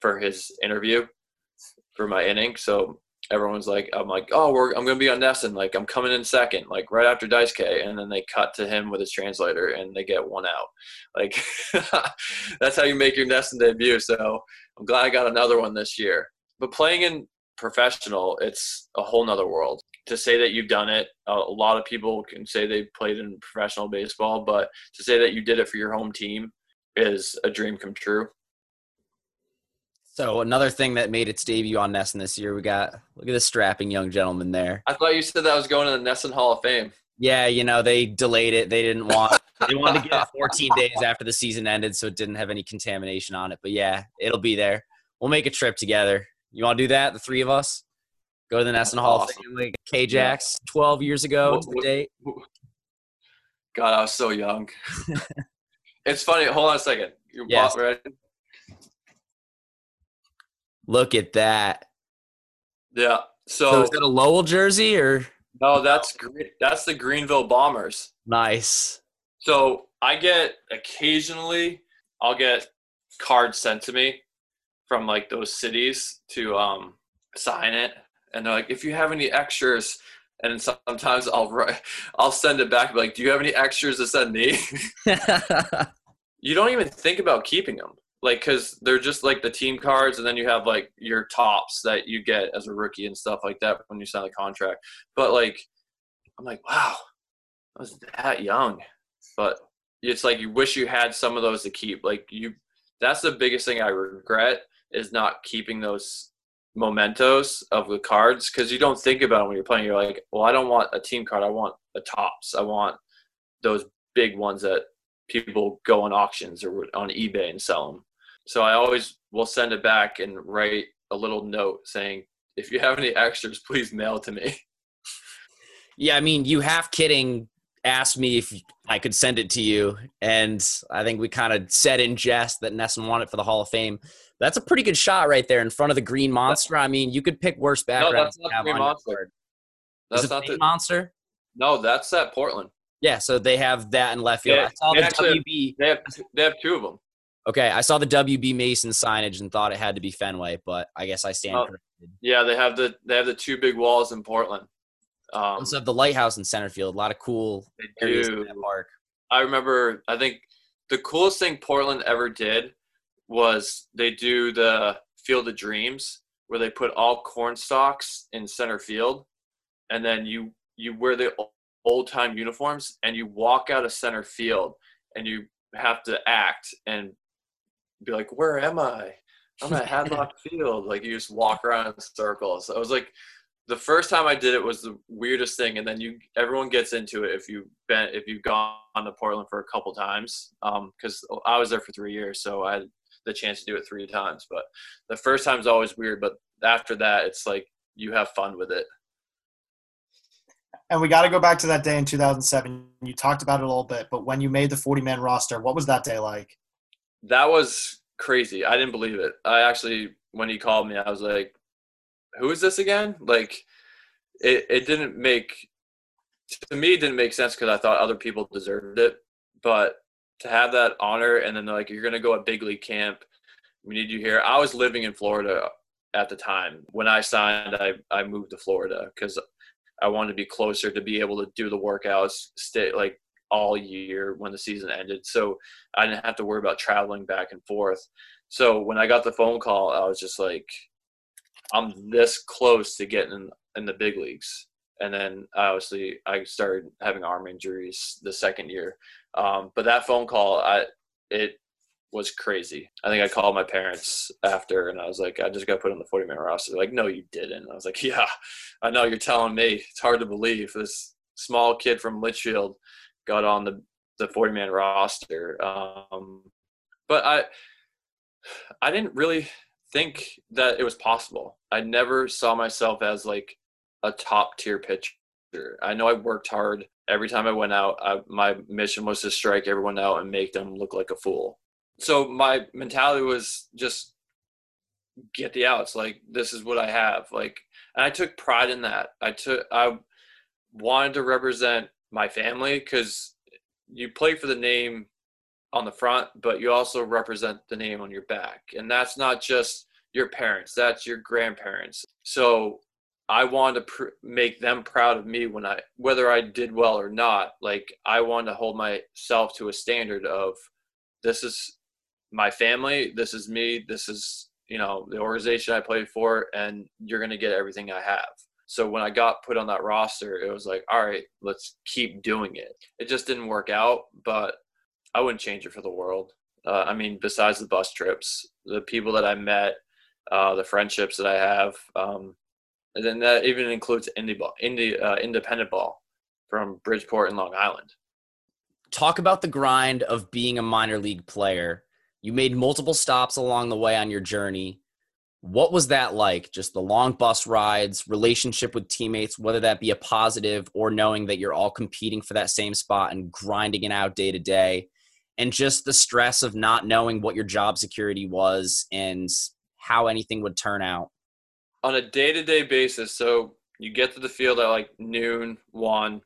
for his interview for my inning. So everyone's like, I'm like, oh, we're, I'm going to be on NESN. Like, I'm coming in second, like right after Daisuke. And then they cut to him with his translator and they get one out. Like, that's how you make your NESN debut. So I'm glad I got another one this year. But playing in professional, it's a whole nother world. To say that you've done it, a lot of people can say they've played in professional baseball, but to say that you did it for your home team is a dream come true. So another thing that made its debut on NESN this year, we got look at this strapping young gentleman there. I thought you said that was going to the NESN Hall of Fame. Yeah, you know they delayed it. They didn't want they wanted to get it 14 days after the season ended, so it didn't have any contamination on it. But yeah, it'll be there. We'll make a trip together. You want to do that? The three of us go to the NESN Hall awesome. of Fame, like K-Jax, 12 years ago to the date. God, I was so young. it's funny. Hold on a second. You're yes. Look at that. Yeah. So, so is that a Lowell jersey or? No, that's that's the Greenville Bombers. Nice. So I get occasionally I'll get cards sent to me from like those cities to um sign it, and they're like, if you have any extras, and sometimes I'll write, I'll send it back like, do you have any extras to send me? you don't even think about keeping them like because they're just like the team cards and then you have like your Topps that you get as a rookie and stuff like that when you sign the contract. But like i'm like wow i was that young. But it's like you wish you had some of those to keep like you that's the biggest thing i regret is not keeping those mementos of the cards because you don't think about it when you're playing. You're like well i don't want a team card i want a Topps. I want those big ones that people go on auctions or on ebay and sell them so I always will send it back and write a little note saying, if you have any extras, please mail to me. Yeah, I mean, you half kidding asked me if I could send it to you, and I think we kind of said in jest that NESN wanted it for the Hall of Fame. That's a pretty good shot right there in front of the Green Monster. I mean, you could pick worse backgrounds. No, that's not the Green Monster. That's not the Green Monster. No, that's at Portland. Yeah, so they have that in left field. Yeah, I saw the actually, WB. They have they have two of them. Okay, I saw the WB Mason signage and thought it had to be Fenway, but I guess I stand Oh. corrected. Yeah, they have the they have the two big walls in Portland. Um, Also have the lighthouse in center field. A lot of cool they areas in do. that park. I remember. I think the coolest thing Portland ever did was they do the Field of Dreams, where they put all corn stalks in center field, and then you you wear the old time uniforms and you walk out of center field and you have to act and be like, "Where am I? I'm at Hadlock Field." Like you just walk around in circles. I was like, the first time I did it was the weirdest thing, and then you everyone gets into it if you've been if you've gone to Portland for a couple times. Um, because I was there for three years, so I had the chance to do it three times. But the first time is always weird, but after that, it's like you have fun with it. And we got to go back to that day in 2007. You talked about it a little bit, but when you made the 40 man roster, what was that day like? That was crazy. I didn't believe it. I actually, when he called me, I was like, "Who is this again?" Like, it it didn't make to me didn't make sense because I thought other people deserved it, but to have that honor and then they're like, "You're gonna go at big league camp. We need you here." I was living in Florida at the time when I signed. I I moved to Florida because I wanted to be closer to be able to do the workouts, stay like all year when the season ended. So I didn't have to worry about traveling back and forth. So when I got the phone call, I was just like, I'm this close to getting in, the big leagues. And then obviously I started having arm injuries the second year. Um, but that phone call, I it was crazy. I think I called my parents after and I was like, I just got put on the 40 man roster. They're like, no, you didn't. I was like, yeah, I know you're telling me. It's hard to believe. This small kid from Litchfield got on the the 40 man roster. Um, but I I didn't really think that it was possible. I never saw myself as like a top tier pitcher. I know I worked hard every time I went out. I, my mission was to strike everyone out and make them look like a fool. So my mentality was just get the outs. Like this is what I have. Like, and I took pride in that. I took I wanted to represent my family because you play for the name on the front, but you also represent the name on your back. And that's not just your parents, that's your grandparents. So I wanted to pr- make them proud of me when I, whether I did well or not. Like, I wanted to hold myself to a standard of this is my family, this is me, this is, you know, the organization I played for, and you're going to get everything I have. So when I got put on that roster, it was like, all right, let's keep doing it. It just didn't work out, but I wouldn't change it for the world. Uh, I mean, besides the bus trips, the people that I met, uh, the friendships that I have, um, and then that even includes indie ball, indie, uh, independent ball from Bridgeport and Long Island. Talk about the grind of being a minor league player. You made multiple stops along the way on your journey. What was that like? Just the long bus rides, relationship with teammates, whether that be a positive or knowing that you're all competing for that same spot and grinding it out day to day, and just the stress of not knowing what your job security was and how anything would turn out. On a day to day basis, so you get to the field at like noon, one,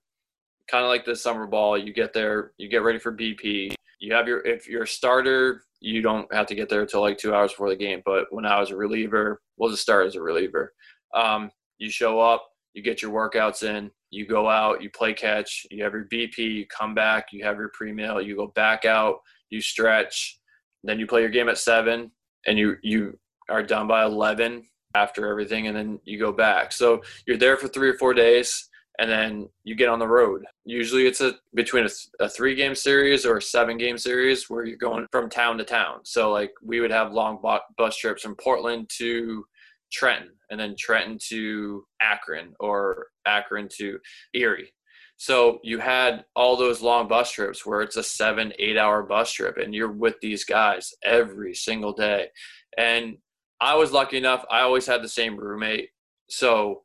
kind of like the summer ball. You get there, you get ready for BP. You have your, if you're a starter, you don't have to get there until like two hours before the game. But when I was a reliever, we'll just start as a reliever. Um, you show up, you get your workouts in, you go out, you play catch, you have your BP, you come back, you have your pre meal, you go back out, you stretch, then you play your game at seven, and you you are done by eleven after everything, and then you go back. So you're there for three or four days, and then you get on the road. Usually it's a between a, a three game series or a seven game series where you're going from town to town. So like we would have long bus trips from Portland to Trenton, and then Trenton to Akron or Akron to Erie. So you had all those long bus trips where it's a seven, eight hour bus trip, and you're with these guys every single day. And I was lucky enough, I always had the same roommate. So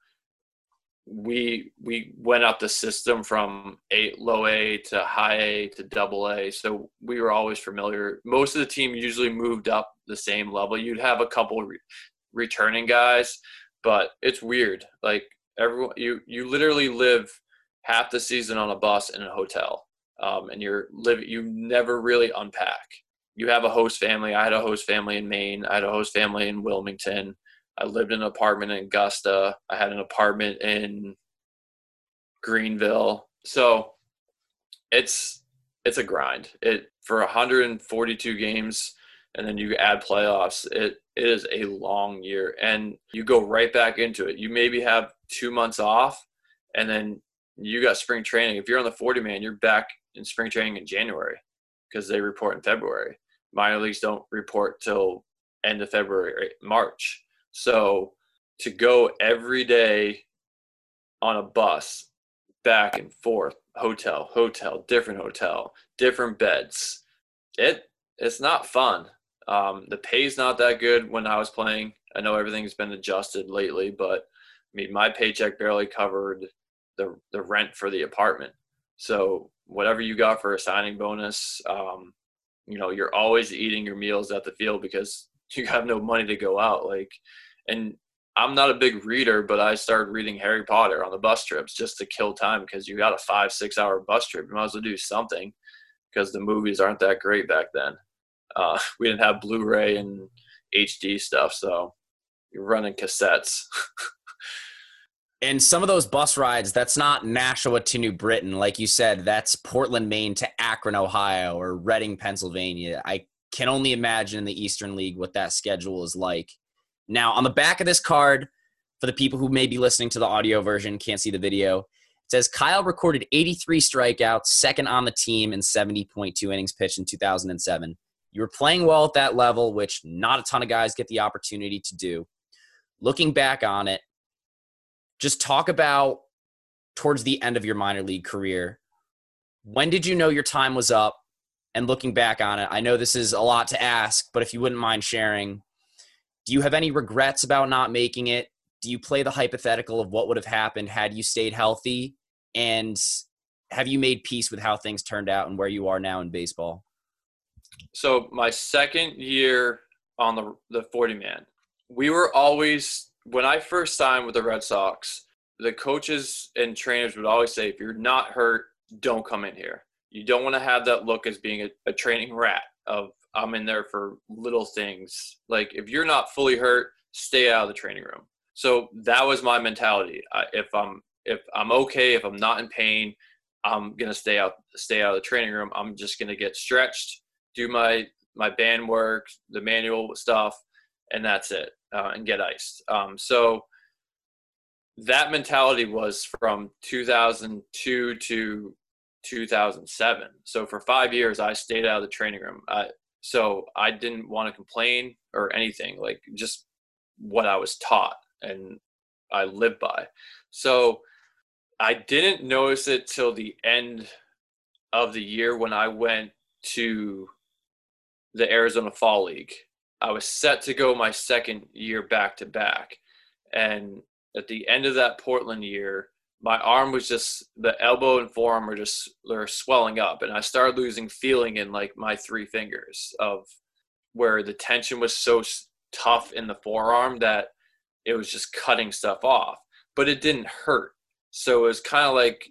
we we went up the system from eight low A to high A to double A. So we were always familiar. Most of the team usually moved up the same level. You'd have a couple re- returning guys, but it's weird. Like everyone, you you literally live half the season on a bus in a hotel, um, and you're live. You never really unpack. You have a host family. I had a host family in Maine. I had a host family in Wilmington. I lived in an apartment in Augusta. I had an apartment in Greenville. So it's it's a grind. It for 142 games and then you add playoffs, it it is a long year and you go right back into it. You maybe have 2 months off and then you got spring training. If you're on the 40 man, you're back in spring training in January because they report in February. Minor leagues don't report till end of February, March. So to go every day on a bus back and forth, hotel, hotel, different hotel, different beds, it it's not fun. Um, the pay's not that good when I was playing. I know everything's been adjusted lately, but I mean my paycheck barely covered the the rent for the apartment. So whatever you got for a signing bonus, um, you know, you're always eating your meals at the field because you have no money to go out. Like and I'm not a big reader, but I started reading Harry Potter on the bus trips just to kill time because you got a five, six hour bus trip. You might as well do something because the movies aren't that great back then. Uh, we didn't have Blu ray and HD stuff, so you're running cassettes. and some of those bus rides, that's not Nashua to New Britain. Like you said, that's Portland, Maine to Akron, Ohio, or Reading, Pennsylvania. I can only imagine in the Eastern League what that schedule is like. Now, on the back of this card, for the people who may be listening to the audio version, can't see the video, it says Kyle recorded 83 strikeouts, second on the team in 70.2 innings pitched in 2007. You were playing well at that level, which not a ton of guys get the opportunity to do. Looking back on it, just talk about towards the end of your minor league career. When did you know your time was up? And looking back on it, I know this is a lot to ask, but if you wouldn't mind sharing, do you have any regrets about not making it? Do you play the hypothetical of what would have happened had you stayed healthy? And have you made peace with how things turned out and where you are now in baseball? So my second year on the the 40 man, we were always when I first signed with the Red Sox, the coaches and trainers would always say, if you're not hurt, don't come in here. You don't want to have that look as being a, a training rat of I'm in there for little things. Like if you're not fully hurt, stay out of the training room. So that was my mentality. I, if I'm if I'm okay, if I'm not in pain, I'm gonna stay out stay out of the training room. I'm just gonna get stretched, do my my band work, the manual stuff, and that's it, uh, and get iced. Um, so that mentality was from 2002 to 2007. So for five years, I stayed out of the training room. I, so I didn't want to complain or anything, like just what I was taught and I lived by. So I didn't notice it till the end of the year when I went to the Arizona Fall League. I was set to go my second year back to back. And at the end of that Portland year, my arm was just the elbow and forearm were just they're swelling up and i started losing feeling in like my three fingers of where the tension was so tough in the forearm that it was just cutting stuff off but it didn't hurt. So it was kind of like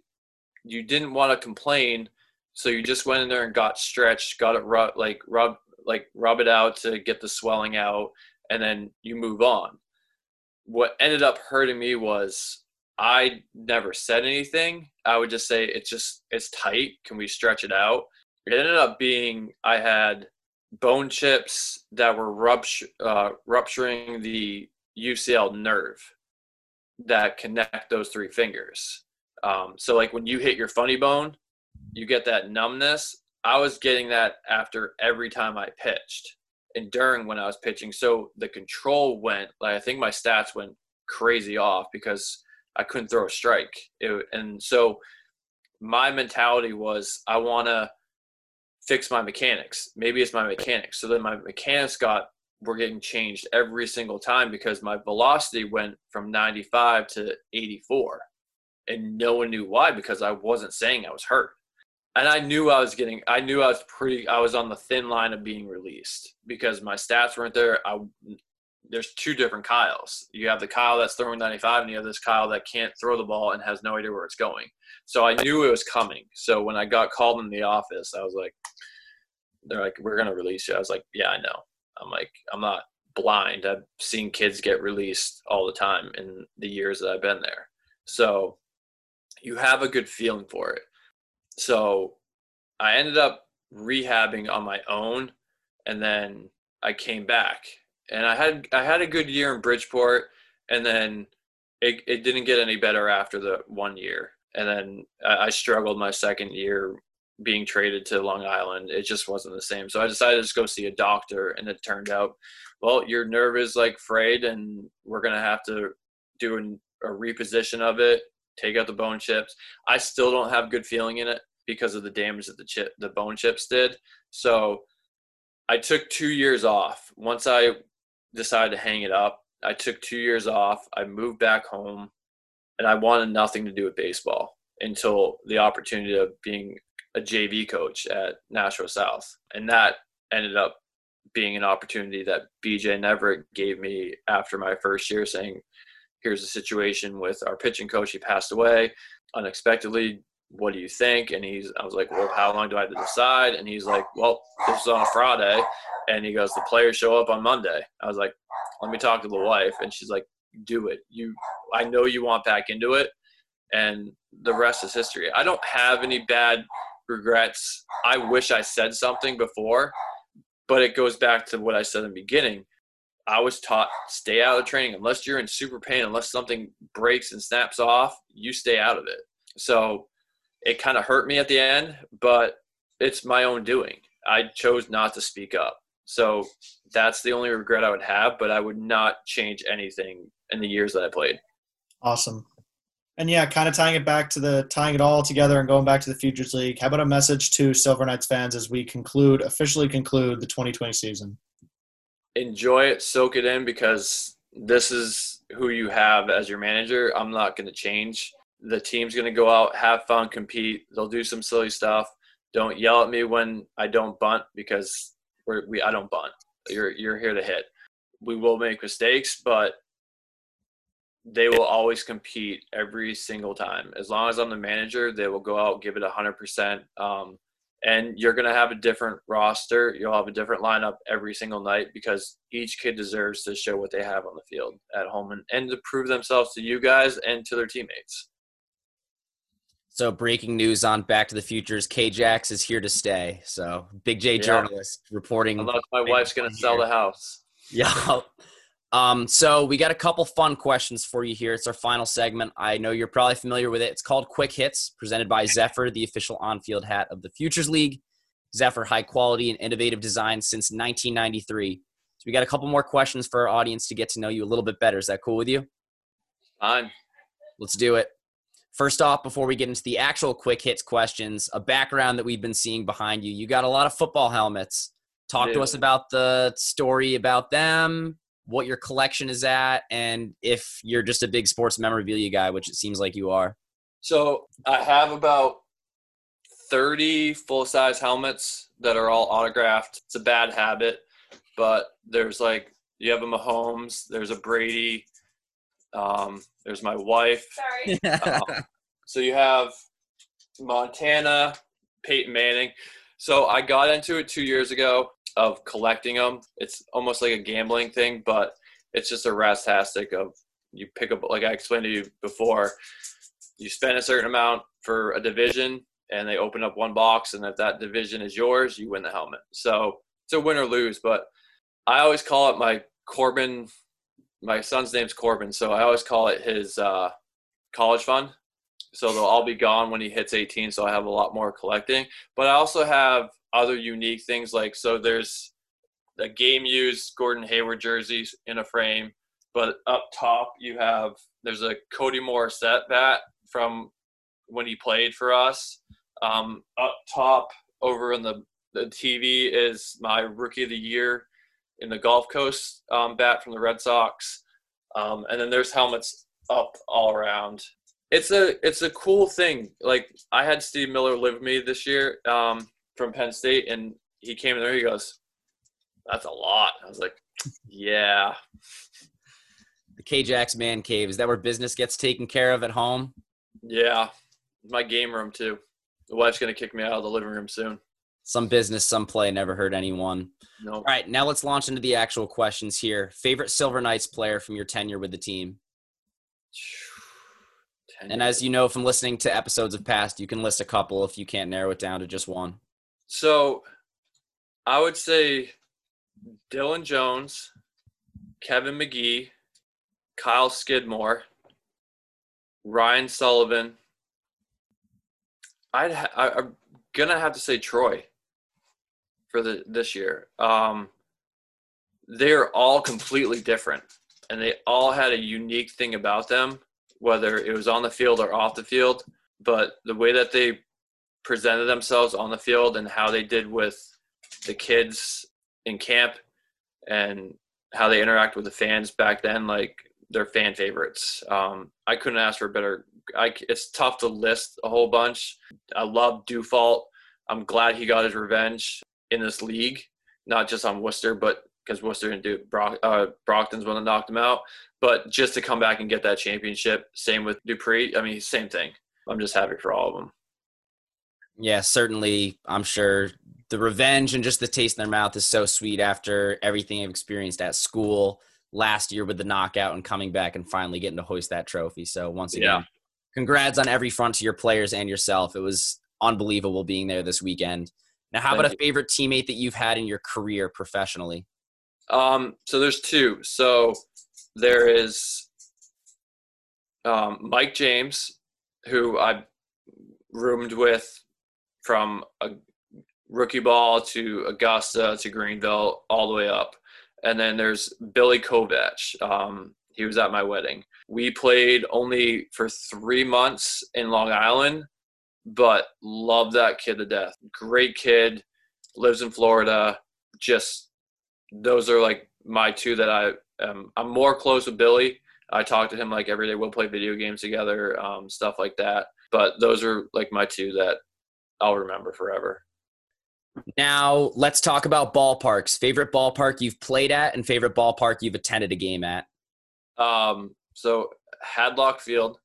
you didn't want to complain so you just went in there and got stretched got it rub like rub like rub it out to get the swelling out and then you move on. What ended up hurting me was I never said anything. I would just say it's just it's tight. Can we stretch it out? it ended up being I had bone chips that were rupture, uh, rupturing the UCL nerve that connect those three fingers. Um, so like when you hit your funny bone, you get that numbness. I was getting that after every time I pitched and during when I was pitching. So the control went like I think my stats went crazy off because I couldn't throw a strike. It, and so my mentality was I want to fix my mechanics. Maybe it's my mechanics. So then my mechanics got were getting changed every single time because my velocity went from 95 to 84 and no one knew why because I wasn't saying I was hurt. And I knew I was getting I knew I was pretty I was on the thin line of being released because my stats weren't there. I there's two different Kyles. You have the Kyle that's throwing 95 and you have this Kyle that can't throw the ball and has no idea where it's going. So I knew it was coming. So when I got called in the office, I was like they're like we're going to release you. I was like, "Yeah, I know." I'm like, I'm not blind. I've seen kids get released all the time in the years that I've been there. So you have a good feeling for it. So I ended up rehabbing on my own and then I came back and I had I had a good year in Bridgeport and then it, it didn't get any better after the one year and then I struggled my second year being traded to Long Island, it just wasn't the same. So I decided to just go see a doctor, and it turned out, well, your nerve is like frayed, and we're gonna have to do an, a reposition of it, take out the bone chips. I still don't have good feeling in it because of the damage that the chip, the bone chips did. So I took two years off. Once I decided to hang it up, I took two years off. I moved back home, and I wanted nothing to do with baseball until the opportunity of being a JV coach at Nashua South, and that ended up being an opportunity that BJ Neverett gave me after my first year, saying, "Here's the situation with our pitching coach. He passed away unexpectedly. What do you think?" And he's, I was like, "Well, how long do I have to decide?" And he's like, "Well, this is on a Friday," and he goes, "The players show up on Monday." I was like, "Let me talk to the wife," and she's like, "Do it. You, I know you want back into it." And the rest is history. I don't have any bad regrets. I wish I said something before, but it goes back to what I said in the beginning. I was taught stay out of training unless you're in super pain, unless something breaks and snaps off, you stay out of it. So it kind of hurt me at the end, but it's my own doing. I chose not to speak up. So that's the only regret I would have, but I would not change anything in the years that I played. Awesome. And yeah, kind of tying it back to the tying it all together and going back to the Futures League. How about a message to Silver Knights fans as we conclude officially conclude the 2020 season? Enjoy it, soak it in because this is who you have as your manager. I'm not going to change. The team's going to go out, have fun, compete. They'll do some silly stuff. Don't yell at me when I don't bunt because we're, we I don't bunt. You're you're here to hit. We will make mistakes, but they will always compete every single time. As long as I'm the manager, they will go out, give it 100%. Um, and you're going to have a different roster. You'll have a different lineup every single night because each kid deserves to show what they have on the field at home and, and to prove themselves to you guys and to their teammates. So breaking news on Back to the Futures, K-Jax is here to stay. So Big J journalist reporting. Unless my wife's going to sell the house. Yeah. Um, so we got a couple fun questions for you here. It's our final segment. I know you're probably familiar with it. It's called Quick Hits, presented by Zephyr, the official on-field hat of the Futures League. Zephyr, high quality and innovative design since 1993. So we got a couple more questions for our audience to get to know you a little bit better. Is that cool with you? Fine. Let's do it. First off, before we get into the actual quick hits questions, a background that we've been seeing behind you. You got a lot of football helmets. Talk to us about the story about them, what your collection is at, and if you're just a big sports memorabilia guy, which it seems like you are. So I have about 30 full size helmets that are all autographed. It's a bad habit, but there's like, you have a Mahomes, there's a Brady, um, there's my wife. Sorry. um, so you have Montana, Peyton Manning. So I got into it two years ago of collecting them. It's almost like a gambling thing, but it's just a rastastic of you pick up like I explained to you before. You spend a certain amount for a division, and they open up one box, and if that division is yours, you win the helmet. So it's a win or lose. But I always call it my Corbin. My son's name's Corbin, so I always call it his uh, college fund. So they'll all be gone when he hits 18. So I have a lot more collecting. But I also have other unique things like so there's a game used Gordon Hayward jersey in a frame, but up top you have there's a Cody Morissette bat from when he played for us. Um, up top over in the, the TV is my rookie of the year in the Gulf Coast um, bat from the Red Sox. Um, and then there's helmets up all around. It's a it's a cool thing. Like I had Steve Miller live with me this year um, from Penn State, and he came in there. He goes, "That's a lot." I was like, "Yeah." The KJax Man Cave is that where business gets taken care of at home? Yeah, my game room too. The wife's gonna kick me out of the living room soon. Some business, some play. Never hurt anyone. No. All right, now let's launch into the actual questions here. Favorite Silver Knights player from your tenure with the team? And as you know from listening to episodes of past, you can list a couple if you can't narrow it down to just one. So I would say Dylan Jones, Kevin McGee, Kyle Skidmore, Ryan Sullivan. I'd ha- I, I'm gonna have to say Troy for the this year. Um, they're all completely different, and they all had a unique thing about them, whether it was on the field or off the field. But the way that they presented themselves on the field and how they did with the kids in camp and how they interact with the fans back then, like they're fan favorites. Um, I couldn't ask for a better. I, it's tough to list a whole bunch. I love Dufault. I'm glad he got his revenge in this league, not just on Worcester, but because Worcester didn't do Brock, uh, Brockton's one that knocked him out, but just to come back and get that championship. Same with Dupree. I mean, same thing. I'm just happy for all of them. Yeah, certainly. I'm sure the revenge and just the taste in their mouth is so sweet after everything I've experienced at school last year with the knockout and coming back and finally getting to hoist that trophy. So once again, Yeah. congrats on every front to your players and yourself. It was unbelievable being there this weekend. Now, how about a favorite teammate that you've had in your career professionally? Um, so there's two. So there is um, Mike James, who I roomed with from a rookie ball to Augusta to Greenville, all the way up. And then there's Billy Kovach. Um, he was at my wedding. We played only for three months in Long Island, but love that kid to death. Great kid, lives in Florida. Just those are like my two that I um, I'm more close with Billy. I talk to him like every day. We'll play video games together, um, stuff like that. But those are like my two that I'll remember forever. Now, let's talk about ballparks. Favorite ballpark you've played at and favorite ballpark you've attended a game at? Um, so Hadlock Field,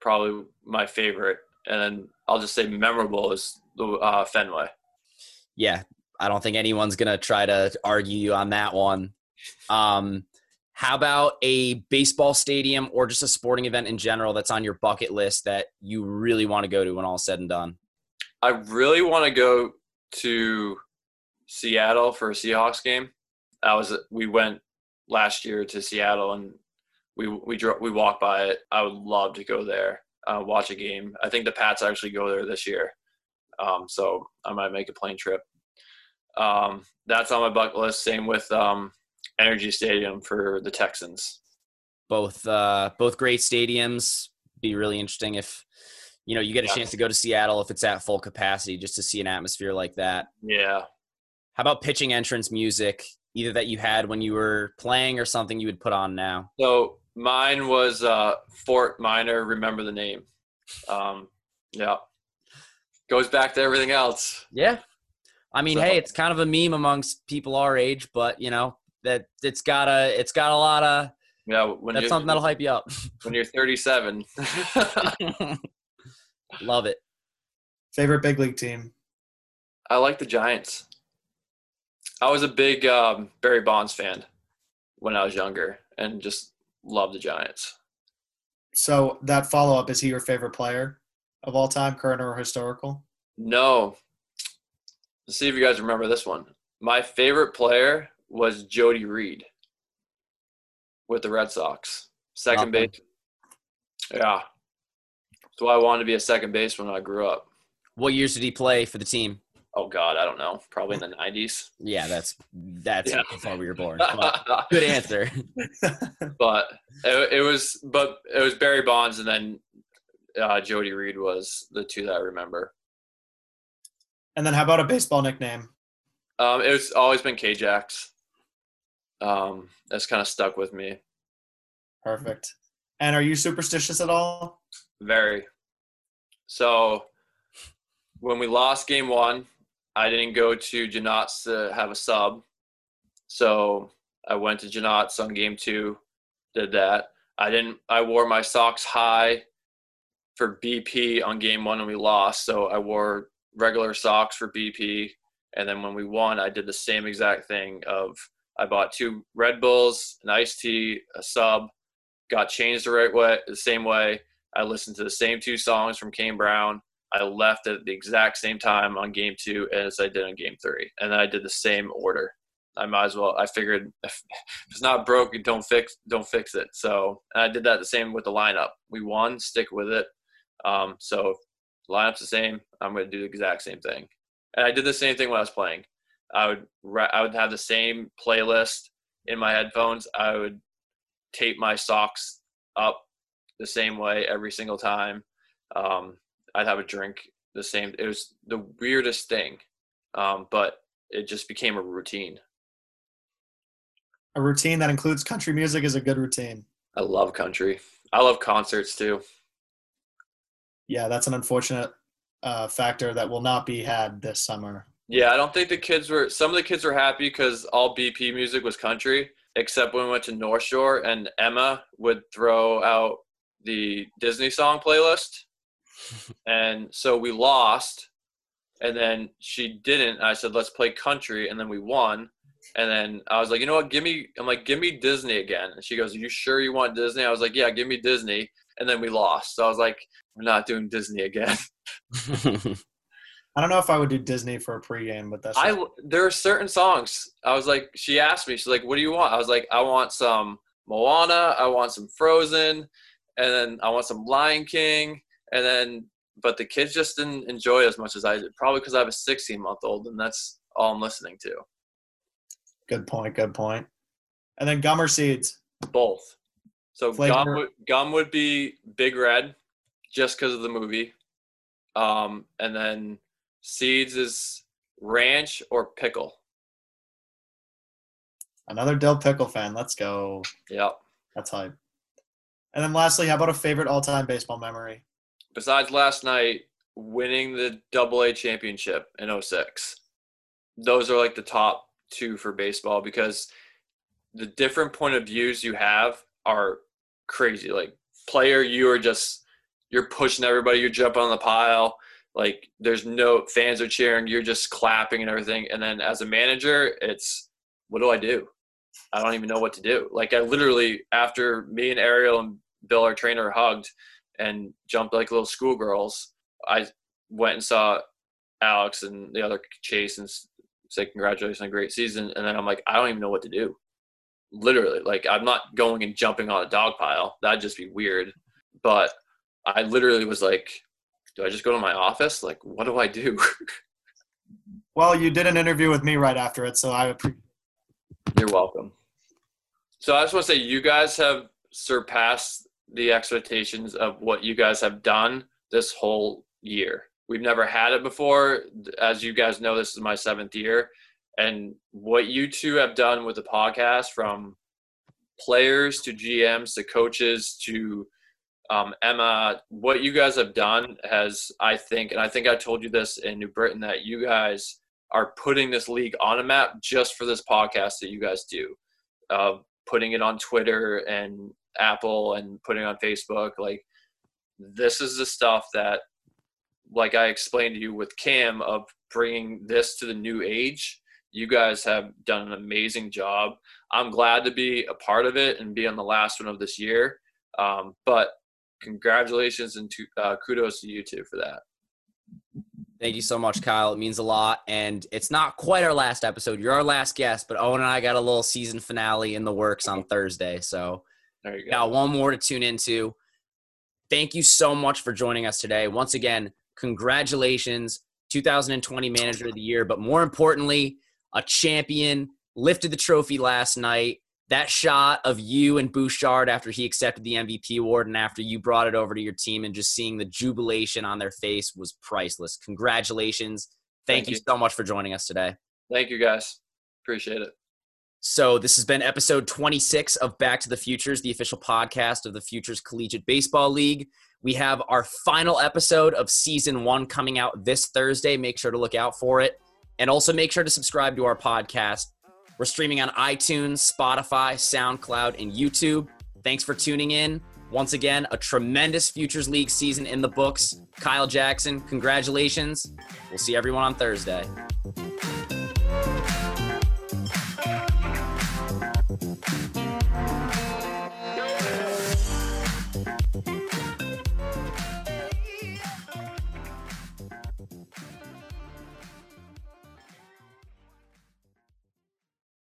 probably my favorite, and then I'll just say memorable is the uh, Fenway. Yeah, I don't think anyone's going to try to argue you on that one. Um, how about a baseball stadium or just a sporting event in general that's on your bucket list that you really want to go to when all's said and done? I really want to go to Seattle for a Seahawks game. I was we went last year to Seattle and we we dro- we walked by it. I would love to go there, uh, watch a game. I think the Pats actually go there this year, um, so I might make a plane trip. Um, that's on my bucket list. Same with um, NRG Stadium for the Texans. Both uh, both great stadiums. Be really interesting if you know you get a Yeah. chance to go to Seattle if it's at full capacity just to see an atmosphere like that. Yeah, How about pitching entrance music, either that you had when you were playing or something you would put on now? So mine was uh, Fort Minor. Remember the name? Um, yeah, goes back to everything else. Yeah. I mean, So- hey, it's kind of a meme amongst people our age, but you know, that it's got a it's got a lot of Yeah, when that's something that'll hype you up. when you're 37. Love it. Favorite big league team? I like the Giants. I was a big um, Barry Bonds fan when I was younger, and just love the Giants. So that follow up is he your favorite player? of all time, current or historical? No. Let's see if you guys remember this one. My favorite player was Jody Reed with the Red Sox. Second Okay. base. Yeah. That's why I wanted to be a second baseman when I grew up. What years did he play for the team? Oh God, I don't know. Probably in the nineties. Yeah, that's that's Yeah. before we were born. But good answer. but it, it was but it was Barry Bonds and then uh, Jody Reed was the two that I remember. and then how about a baseball nickname? Um, it was always been K-Jax. Um, that's kind of stuck with me. Perfect. And are you superstitious at all? Very. So when we lost game one, I didn't go to Janot's to have a sub. So I went to Janot's on game two, did that. I didn't I wore my socks high for BP on game one and we lost. So I wore regular socks for BP. And then when we won, I did the same exact thing of I bought two Red Bulls, an iced tea, a sub, got changed the right way, the same way. I listened to the same two songs from Kane Brown. I left at the exact same time on game two as I did on game three. And then I did the same order. I might as well. I figured if it's not broke, don't fix don't fix it. So I did that the same with the lineup. We won, stick with it. Um, so lineup's the same. I'm going to do the exact same thing. And I did the same thing when I was playing. I would I would have the same playlist in my headphones. I would tape my socks up the same way every single time. Um, I'd have a drink the same. It was the weirdest thing, um, but it just became a routine. A routine that includes country music is a good routine. I love country. I love concerts too. Yeah, that's an unfortunate uh, factor that will not be had this summer. Yeah, I don't think the kids were. Some of the kids were happy because all BP music was country, except when we went to North Shore and Emma would throw out the Disney song playlist, and so we lost. And then she didn't. I said, "Let's play country," and then we won. And then I was like, "You know what? Give me." I'm like, "Give me Disney again." And she goes, "Are you sure you want Disney?" I was like, "Yeah, give me Disney." And then we lost. So I was like, "We're not doing Disney again." I don't know if I would do Disney for a pregame, but that's I there are certain songs. I was like, she asked me, she's like, "What do you want?" I was like, "I want some Moana, I want some Frozen, and then I want some Lion King." And then, but the kids just didn't enjoy it as much as I did. Probably because I have a 16 month old, and that's all I'm listening to. good point. Good point. And then gum or seeds. Both. So Flavor- gum would, gum would be Big Red, just because of the movie. Um, and then seeds is ranch or pickle. Another dill pickle fan. Let's go. Yep. That's hype. And then lastly, how about a favorite all-time baseball memory? Besides last night winning the double A championship in 06 those are like the top two for baseball because the different point of views you have are crazy. Like player you are just you're pushing everybody you're jumping on the pile. Like there's no fans are cheering you're just clapping and everything. And then as a manager it's what do i do? I don't even know what to do. Like i literally after me and ariel and bill our trainer hugged and jumped like little schoolgirls. I went and saw Alex and the other Chase and say congratulations on a great season. And then I'm like, I don't even know what to do. Literally, like I'm not going and jumping on a dog pile. That'd just be weird. But I literally was like, do I just go to my office? Like, what do I do? Well, you did an interview with me right after it, so I appreciate You're welcome. So I just want to say you guys have surpassed the expectations of what you guys have done this whole year. We've never had it before. As you guys know, this is my seventh year. And what you two have done with the podcast from players to GMs to coaches to um, Emma, what you guys have done has, I think, and I think I told you this in New Britain, that you guys are putting this league on a map just for this podcast that you guys do. Uh, putting it on Twitter and Apple and putting on Facebook. Like, this is the stuff that, like I explained to you with Cam, of bringing this to the new age. You guys have done an amazing job. I'm glad to be a part of it and be on the last one of this year. Um, but congratulations and to, uh, kudos to you two for that. Thank you so much, Kyle. It means a lot. And it's not quite our last episode. You're our last guest, but Owen and I got a little season finale in the works on Thursday. So There you go. got one more to tune into. Thank you so much for joining us today. Once again, congratulations, 2020 Manager of the Year, but more importantly, a champion, lifted the trophy last night. That shot of you and Bouchard after he accepted the MVP award and after you brought it over to your team and just seeing the jubilation on their face was priceless. Congratulations. Thank, Thank you you. so much for joining us today. Thank you guys. Appreciate it. So, this has been episode 26 of Back to the Futures, the official podcast of the Futures Collegiate Baseball League. We have our final episode of season one coming out this Thursday. Make sure to look out for it. And also make sure to subscribe to our podcast. We're streaming on iTunes, Spotify, SoundCloud, and YouTube. Thanks for tuning in. Once again, a tremendous Futures League season in the books. Kyle Jackson, congratulations. We'll see everyone on Thursday.